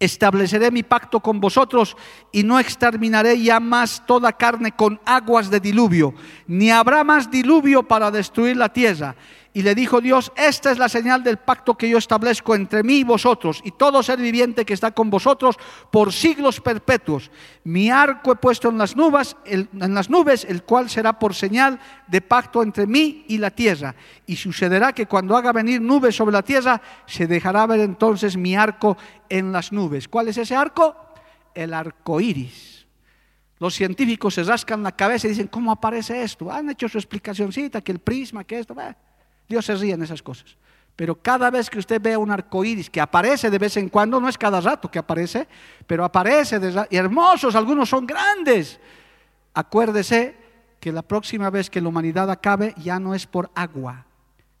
estableceré mi pacto con vosotros y no exterminaré ya más toda carne con aguas de diluvio, ni habrá más diluvio para destruir la tierra. Y le dijo Dios, esta es la señal del pacto que yo establezco entre mí y vosotros y todo ser viviente que está con vosotros por siglos perpetuos. Mi arco he puesto en las nubes, en las nubes, el cual será por señal de pacto entre mí y la tierra. Y sucederá que cuando haga venir nubes sobre la tierra, se dejará ver entonces mi arco en las nubes. ¿Cuál es ese arco? El arco iris. Los científicos se rascan la cabeza y dicen, ¿cómo aparece esto? Han hecho su explicacióncita, que el prisma, que esto. Dios se ríe en esas cosas. Pero cada vez que usted vea un arco iris que aparece de vez en cuando, no es cada rato que aparece, pero aparece, y hermosos, algunos son grandes. Acuérdese que la próxima vez que la humanidad acabe ya no es por agua,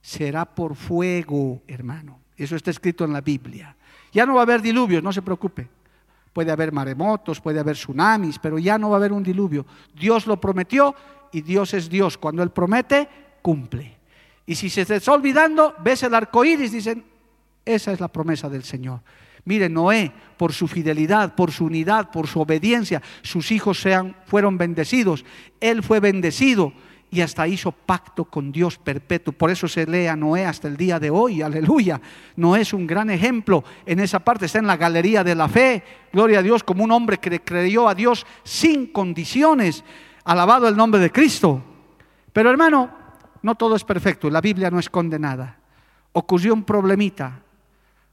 será por fuego, hermano. Eso está escrito en la Biblia. Ya no va a haber diluvios, no se preocupe. Puede haber maremotos, puede haber tsunamis, pero ya no va a haber un diluvio. Dios lo prometió y Dios es Dios. Cuando Él promete, cumple. Y si se está olvidando, ves el arco iris, dicen, esa es la promesa del Señor. Mire, Noé, por su fidelidad, por su unidad, por su obediencia, sus hijos sean, fueron bendecidos. Él fue bendecido y hasta hizo pacto con Dios perpetuo. Por eso se lee a Noé hasta el día de hoy, aleluya. Noé es un gran ejemplo en esa parte, está en la galería de la fe, gloria a Dios, como un hombre que creyó a Dios sin condiciones, alabado el nombre de Cristo. Pero hermano, no todo es perfecto, la Biblia no esconde nada. Ocurrió un problemita,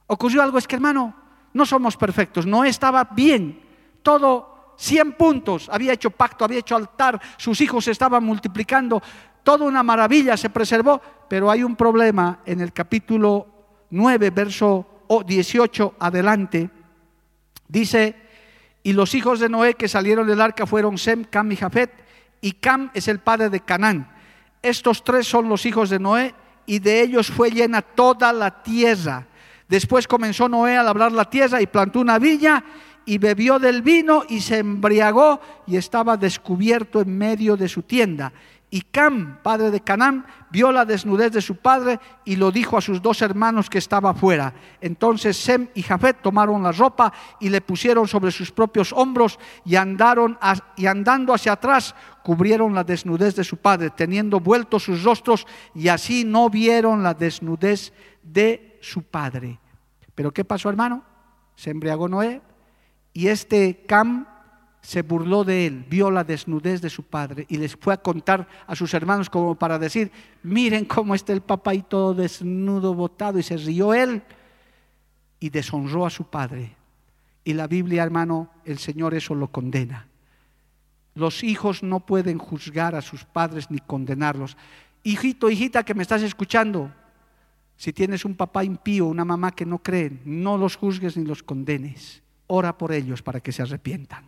ocurrió algo, es que hermano, no somos perfectos, Noé estaba bien, todo 100 puntos, había hecho pacto, había hecho altar, sus hijos estaban multiplicando, toda una maravilla se preservó, pero hay un problema en el capítulo 9, verso 18 adelante. Dice, y los hijos de Noé que salieron del arca fueron Sem, Cam y Jafet, y Cam es el padre de Canaán. Estos tres son los hijos de Noé, y de ellos fue llena toda la tierra. Después comenzó Noé a labrar la tierra y plantó una viña y bebió del vino y se embriagó y estaba descubierto en medio de su tienda. Y Cam, padre de Canaán, vio la desnudez de su padre y lo dijo a sus dos hermanos que estaba afuera. Entonces Sem y Jafet tomaron la ropa y le pusieron sobre sus propios hombros y, andaron y andando hacia atrás cubrieron la desnudez de su padre, teniendo vueltos sus rostros y así no vieron la desnudez de su padre. Pero ¿qué pasó, hermano? Se embriagó Noé, y este Cam se burló de él, vio la desnudez de su padre y les fue a contar a sus hermanos como para decir, miren cómo está el papá y todo desnudo, botado. Y se rió él y deshonró a su padre. Y la Biblia, hermano, el Señor eso lo condena. Los hijos no pueden juzgar a sus padres ni condenarlos. Hijito, hijita que me estás escuchando, si tienes un papá impío, una mamá que no creen, no los juzgues ni los condenes ora por ellos para que se arrepientan.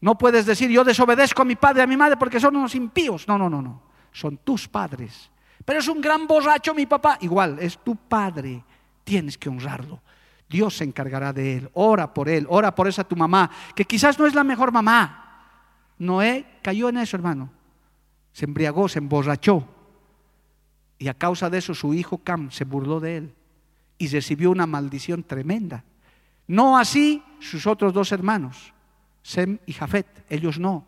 No puedes decir, yo desobedezco a mi padre a mi madre porque son unos impíos. No, no, no, no. Son tus padres. Pero es un gran borracho mi papá. Igual, es tu padre. Tienes que honrarlo. Dios se encargará de él. Ora por él. Ora por esa tu mamá, que quizás no es la mejor mamá. Noé cayó en eso, hermano. Se embriagó, se emborrachó. Y a causa de eso su hijo Cam se burló de él. Y recibió una maldición tremenda. No así sus otros dos hermanos, Sem y Jafet, ellos no.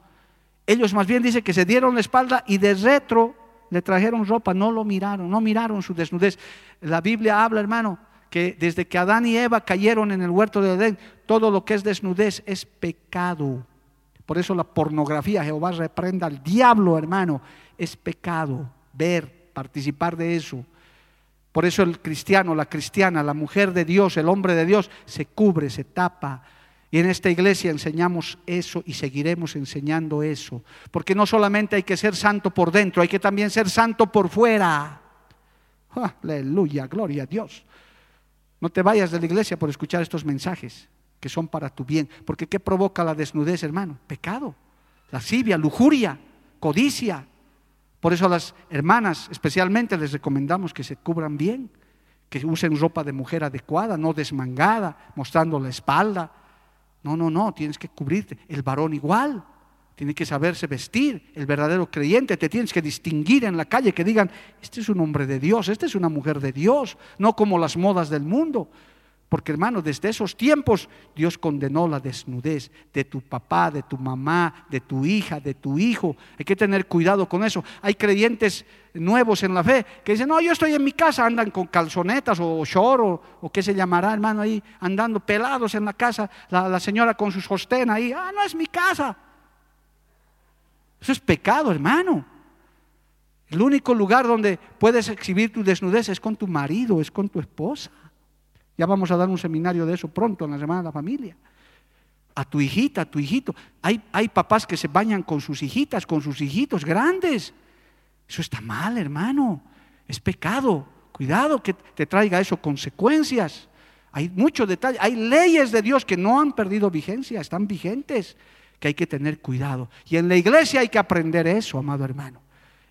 Ellos más bien dice que se dieron la espalda y de retro le trajeron ropa, no lo miraron, no miraron su desnudez. La Biblia habla, hermano, que desde que Adán y Eva cayeron en el huerto de Edén, todo lo que es desnudez es pecado. Por eso la pornografía, Jehová reprenda al diablo, hermano, es pecado ver, participar de eso. Por eso el cristiano, la cristiana, la mujer de Dios, el hombre de Dios, se cubre, se tapa. Y en esta iglesia enseñamos eso y seguiremos enseñando eso. Porque no solamente hay que ser santo por dentro, hay que también ser santo por fuera. Aleluya, gloria a Dios. No te vayas de la iglesia por escuchar estos mensajes que son para tu bien. Porque ¿qué provoca la desnudez, hermano? Pecado, lascivia, lujuria, codicia, por eso a las hermanas especialmente les recomendamos que se cubran bien, que usen ropa de mujer adecuada, no desmangada, mostrando la espalda. No, no, no, tienes que cubrirte. El varón igual, tiene que saberse vestir. El verdadero creyente te tienes que distinguir en la calle, que digan, este es un hombre de Dios, esta es una mujer de Dios, no como las modas del mundo. Porque hermano, desde esos tiempos Dios condenó la desnudez de tu papá, de tu mamá, de tu hija, de tu hijo. Hay que tener cuidado con eso. Hay creyentes nuevos en la fe que dicen, no, yo estoy en mi casa, andan con calzonetas o short o, qué se llamará, hermano, ahí andando pelados en la casa, la, señora con su sostén ahí, ah, no es mi casa. Eso es pecado, hermano. El único lugar donde puedes exhibir tu desnudez es con tu marido, es con tu esposa. Ya vamos a dar un seminario de eso pronto en la Semana de la Familia. A tu hijita, a tu hijito. Hay, hay papás que se bañan con sus hijitas, con sus hijitos grandes. Eso está mal, hermano. Es pecado. Cuidado que te traiga eso consecuencias. Hay muchos detalles. Hay leyes de Dios que no han perdido vigencia, están vigentes. que hay que tener cuidado. Y en la iglesia hay que aprender eso, amado hermano.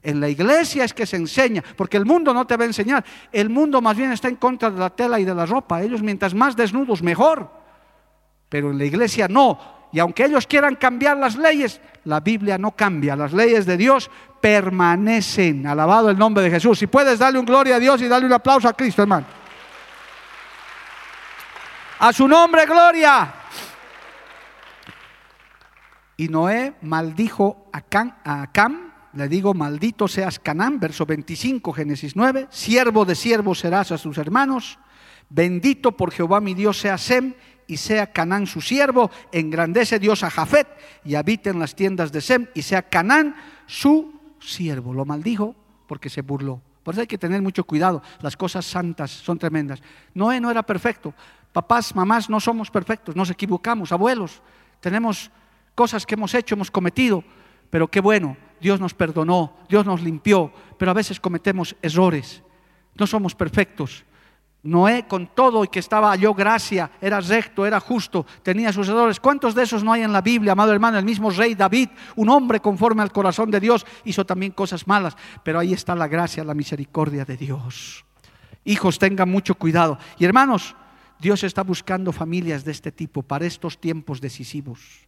En la iglesia es que se enseña, porque el mundo no te va a enseñar. El mundo más bien está en contra de la tela y de la ropa. Ellos mientras más desnudos, mejor. Pero en la iglesia no. Y aunque ellos quieran cambiar las leyes, la Biblia no cambia. Las leyes de Dios permanecen. Alabado el nombre de Jesús. Si puedes darle un gloria a Dios y darle un aplauso a Cristo, hermano. A su nombre, gloria. Y Noé maldijo a, Cam, le digo, maldito seas Canán, verso 25, Génesis 9, siervo de siervos serás a sus hermanos, bendito por Jehová mi Dios sea Sem y sea Canán su siervo, engrandece Dios a Jafet y habite en las tiendas de Sem y sea Canán su siervo. Lo maldijo porque se burló. Por eso hay que tener mucho cuidado. Las cosas santas son tremendas. Noé no era perfecto. Papás, mamás, no somos perfectos. Nos equivocamos. Abuelos, tenemos cosas que hemos hecho, hemos cometido. Pero qué bueno, Dios nos perdonó, Dios nos limpió. Pero a veces cometemos errores. No somos perfectos. Noé con todo y que estaba halló gracia, era recto, era justo, tenía sus errores. ¿Cuántos de esos no hay en la Biblia, amado hermano? El mismo rey David, un hombre conforme al corazón de Dios, hizo también cosas malas, pero ahí está la gracia, la misericordia de Dios. Hijos, tengan mucho cuidado. Y hermanos, Dios está buscando familias de este tipo para estos tiempos decisivos.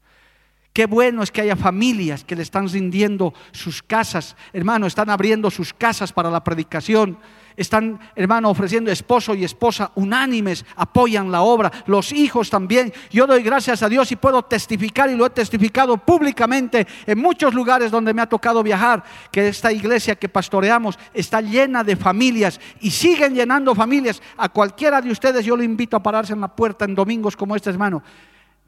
Qué bueno es que haya familias que le están rindiendo sus casas, hermano, están abriendo sus casas para la predicación están, hermano, ofreciendo esposo y esposa unánimes, apoyan la obra, los hijos también. Yo doy gracias a Dios y puedo testificar y lo he testificado públicamente en muchos lugares donde me ha tocado viajar, que esta iglesia que pastoreamos está llena de familias y siguen llenando familias. A cualquiera de ustedes yo le invito a pararse en la puerta en domingos como este, hermano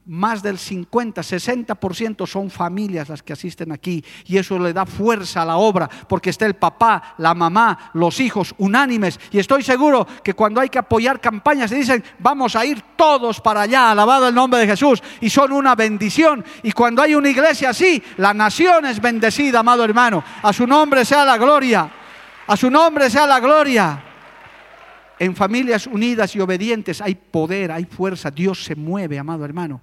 más del 50, 60% son familias las que asisten aquí y eso le da fuerza a la obra porque está el papá, la mamá, los hijos unánimes. Y estoy seguro que cuando hay que apoyar campañas se dicen vamos a ir todos para allá, alabado el nombre de Jesús y son una bendición. Y cuando hay una iglesia así, la nación es bendecida, amado hermano, a su nombre sea la gloria, a su nombre sea la gloria. En familias unidas y obedientes hay poder, hay fuerza, Dios se mueve, amado hermano.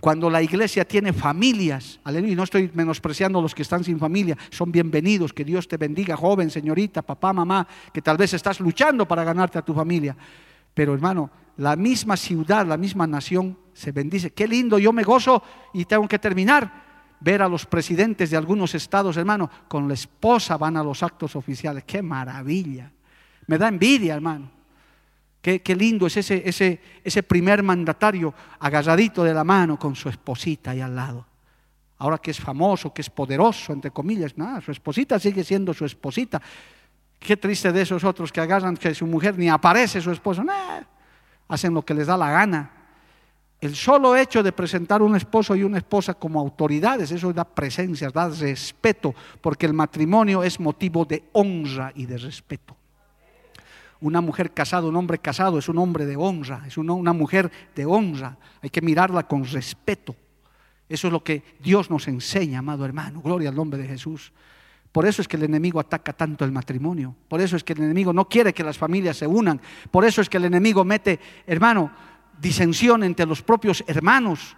Cuando la iglesia tiene familias, aleluya, no estoy menospreciando a los que están sin familia, son bienvenidos, que Dios te bendiga, joven, señorita, papá, mamá, que tal vez estás luchando para ganarte a tu familia. Pero hermano, la misma ciudad, la misma nación se bendice. Qué lindo, yo me gozo y tengo que terminar. Ver a los presidentes de algunos estados, hermano, con la esposa van a los actos oficiales. Qué maravilla. Me da envidia, hermano. Qué, lindo es ese, primer mandatario agarradito de la mano con su esposita ahí al lado. Ahora que es famoso, que es poderoso, entre comillas, nada, su esposita sigue siendo su esposita. Qué triste de esos otros que agarran que su mujer ni aparece su esposo, hacen lo que les da la gana. El solo hecho de presentar un esposo y una esposa como autoridades, eso da presencia, da respeto, porque el matrimonio es motivo de honra y de respeto. Una mujer casada, un hombre casado es un hombre de honra, es una, mujer de honra. Hay que mirarla con respeto. Eso es lo que Dios nos enseña, amado hermano. Gloria al nombre de Jesús. Por eso es que el enemigo ataca tanto el matrimonio. Por eso es que el enemigo no quiere que las familias se unan. Por eso es que el enemigo mete, hermano, disensión entre los propios hermanos,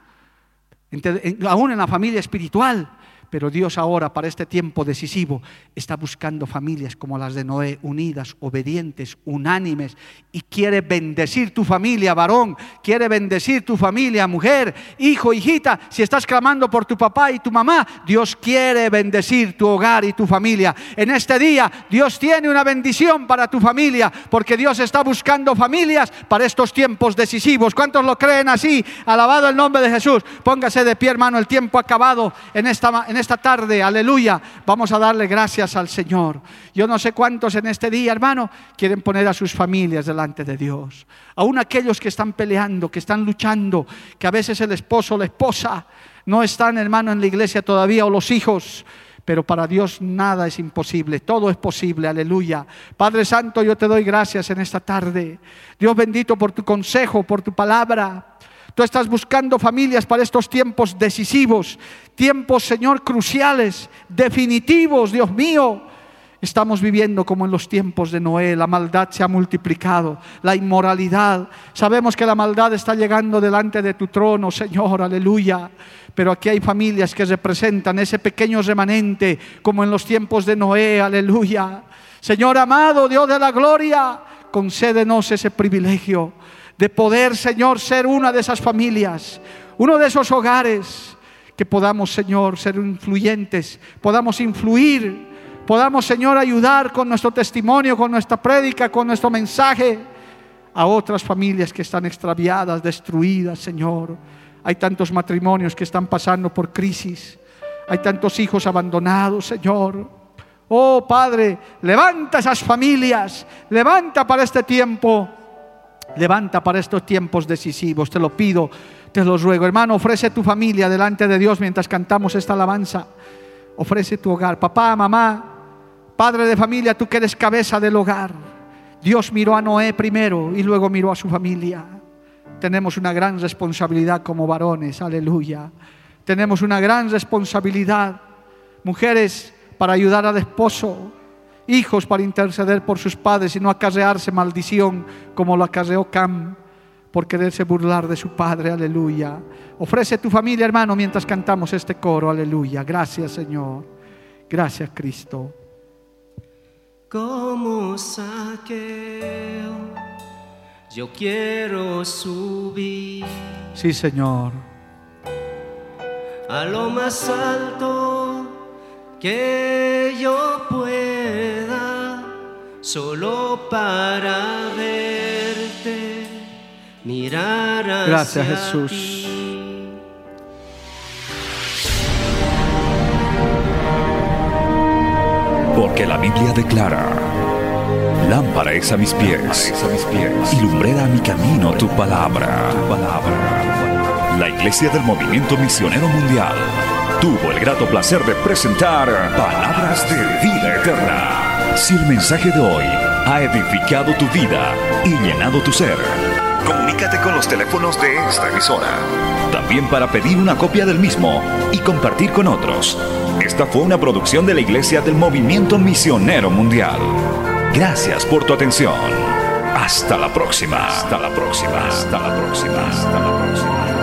aún en la familia espiritual. Pero Dios ahora, para este tiempo decisivo, está buscando familias como las de Noé, unidas, obedientes, unánimes, y quiere bendecir tu familia, varón, quiere bendecir tu familia, mujer, hijo, hijita. Si estás clamando por tu papá y tu mamá, Dios quiere bendecir tu hogar y tu familia. En este día, Dios tiene una bendición para tu familia, porque Dios está buscando familias para estos tiempos decisivos. ¿Cuántos lo creen así? Alabado el nombre de Jesús. Póngase de pie, hermano, el tiempo acabado en esta, esta tarde, aleluya, vamos a darle gracias al Señor. Yo no sé cuántos en este día, hermano, quieren poner a sus familias delante de Dios. Aún aquellos que están peleando, que están luchando, que a veces el esposo o la esposa no están, hermano, en la iglesia todavía, o los hijos. Pero para Dios nada es imposible, todo es posible, aleluya. Padre Santo, yo te doy gracias en esta tarde. Dios bendito por tu consejo, por tu palabra. Tú estás buscando familias para estos tiempos decisivos, tiempos, Señor, cruciales, definitivos, Dios mío. Estamos viviendo como en los tiempos de Noé, la maldad se ha multiplicado, la inmoralidad. Sabemos que la maldad está llegando delante de tu trono, Señor, aleluya. Pero aquí hay familias que representan ese pequeño remanente como en los tiempos de Noé, aleluya. Señor amado, Dios de la gloria, concédenos ese privilegio de poder, Señor, ser una de esas familias, uno de esos hogares que podamos, Señor, ser influyentes, podamos influir podamos, Señor, ayudar con nuestro testimonio, con nuestra prédica, con nuestro mensaje a otras familias que están extraviadas, destruidas, Señor. Hay tantos matrimonios que están pasando por crisis. Hay tantos hijos abandonados, Señor. Oh Padre, levanta esas familias, levanta para este tiempo, levanta para estos tiempos decisivos, te lo pido, te lo ruego. Hermano, ofrece tu familia delante de Dios mientras cantamos esta alabanza. Ofrece tu hogar, papá, mamá, Padre de familia, tú que eres cabeza del hogar. Dios miró a Noé primero y luego miró a su familia. Tenemos una gran responsabilidad como varones, aleluya. Tenemos una gran responsabilidad, mujeres, para ayudar al esposo, hijos para interceder por sus padres y no acarrearse maldición como lo acarreó Cam por quererse burlar de su padre, aleluya. Ofrece tu familia, hermano, mientras cantamos este coro, aleluya. Gracias, Señor. Gracias, Cristo como saqueo, yo quiero subir. Sí, Señor. A lo más alto que yo pueda, solo para verte, mirar hacia Gracias, Jesús. Porque la Biblia declara, lámpara es a mis pies, a mis pies y lumbrera a mi camino tu palabra. tu palabra. La Iglesia del Movimiento Misionero Mundial tuvo el grato placer de presentar Palabras de Vida Eterna. Si el mensaje de hoy ha edificado tu vida y llenado tu ser, comunícate con los teléfonos de esta emisora. También para pedir una copia del mismo y compartir con otros. Esta fue una producción de la Iglesia del Movimiento Misionero Mundial. Gracias por tu atención. Hasta la próxima. Hasta la próxima. Hasta la próxima. Hasta la próxima.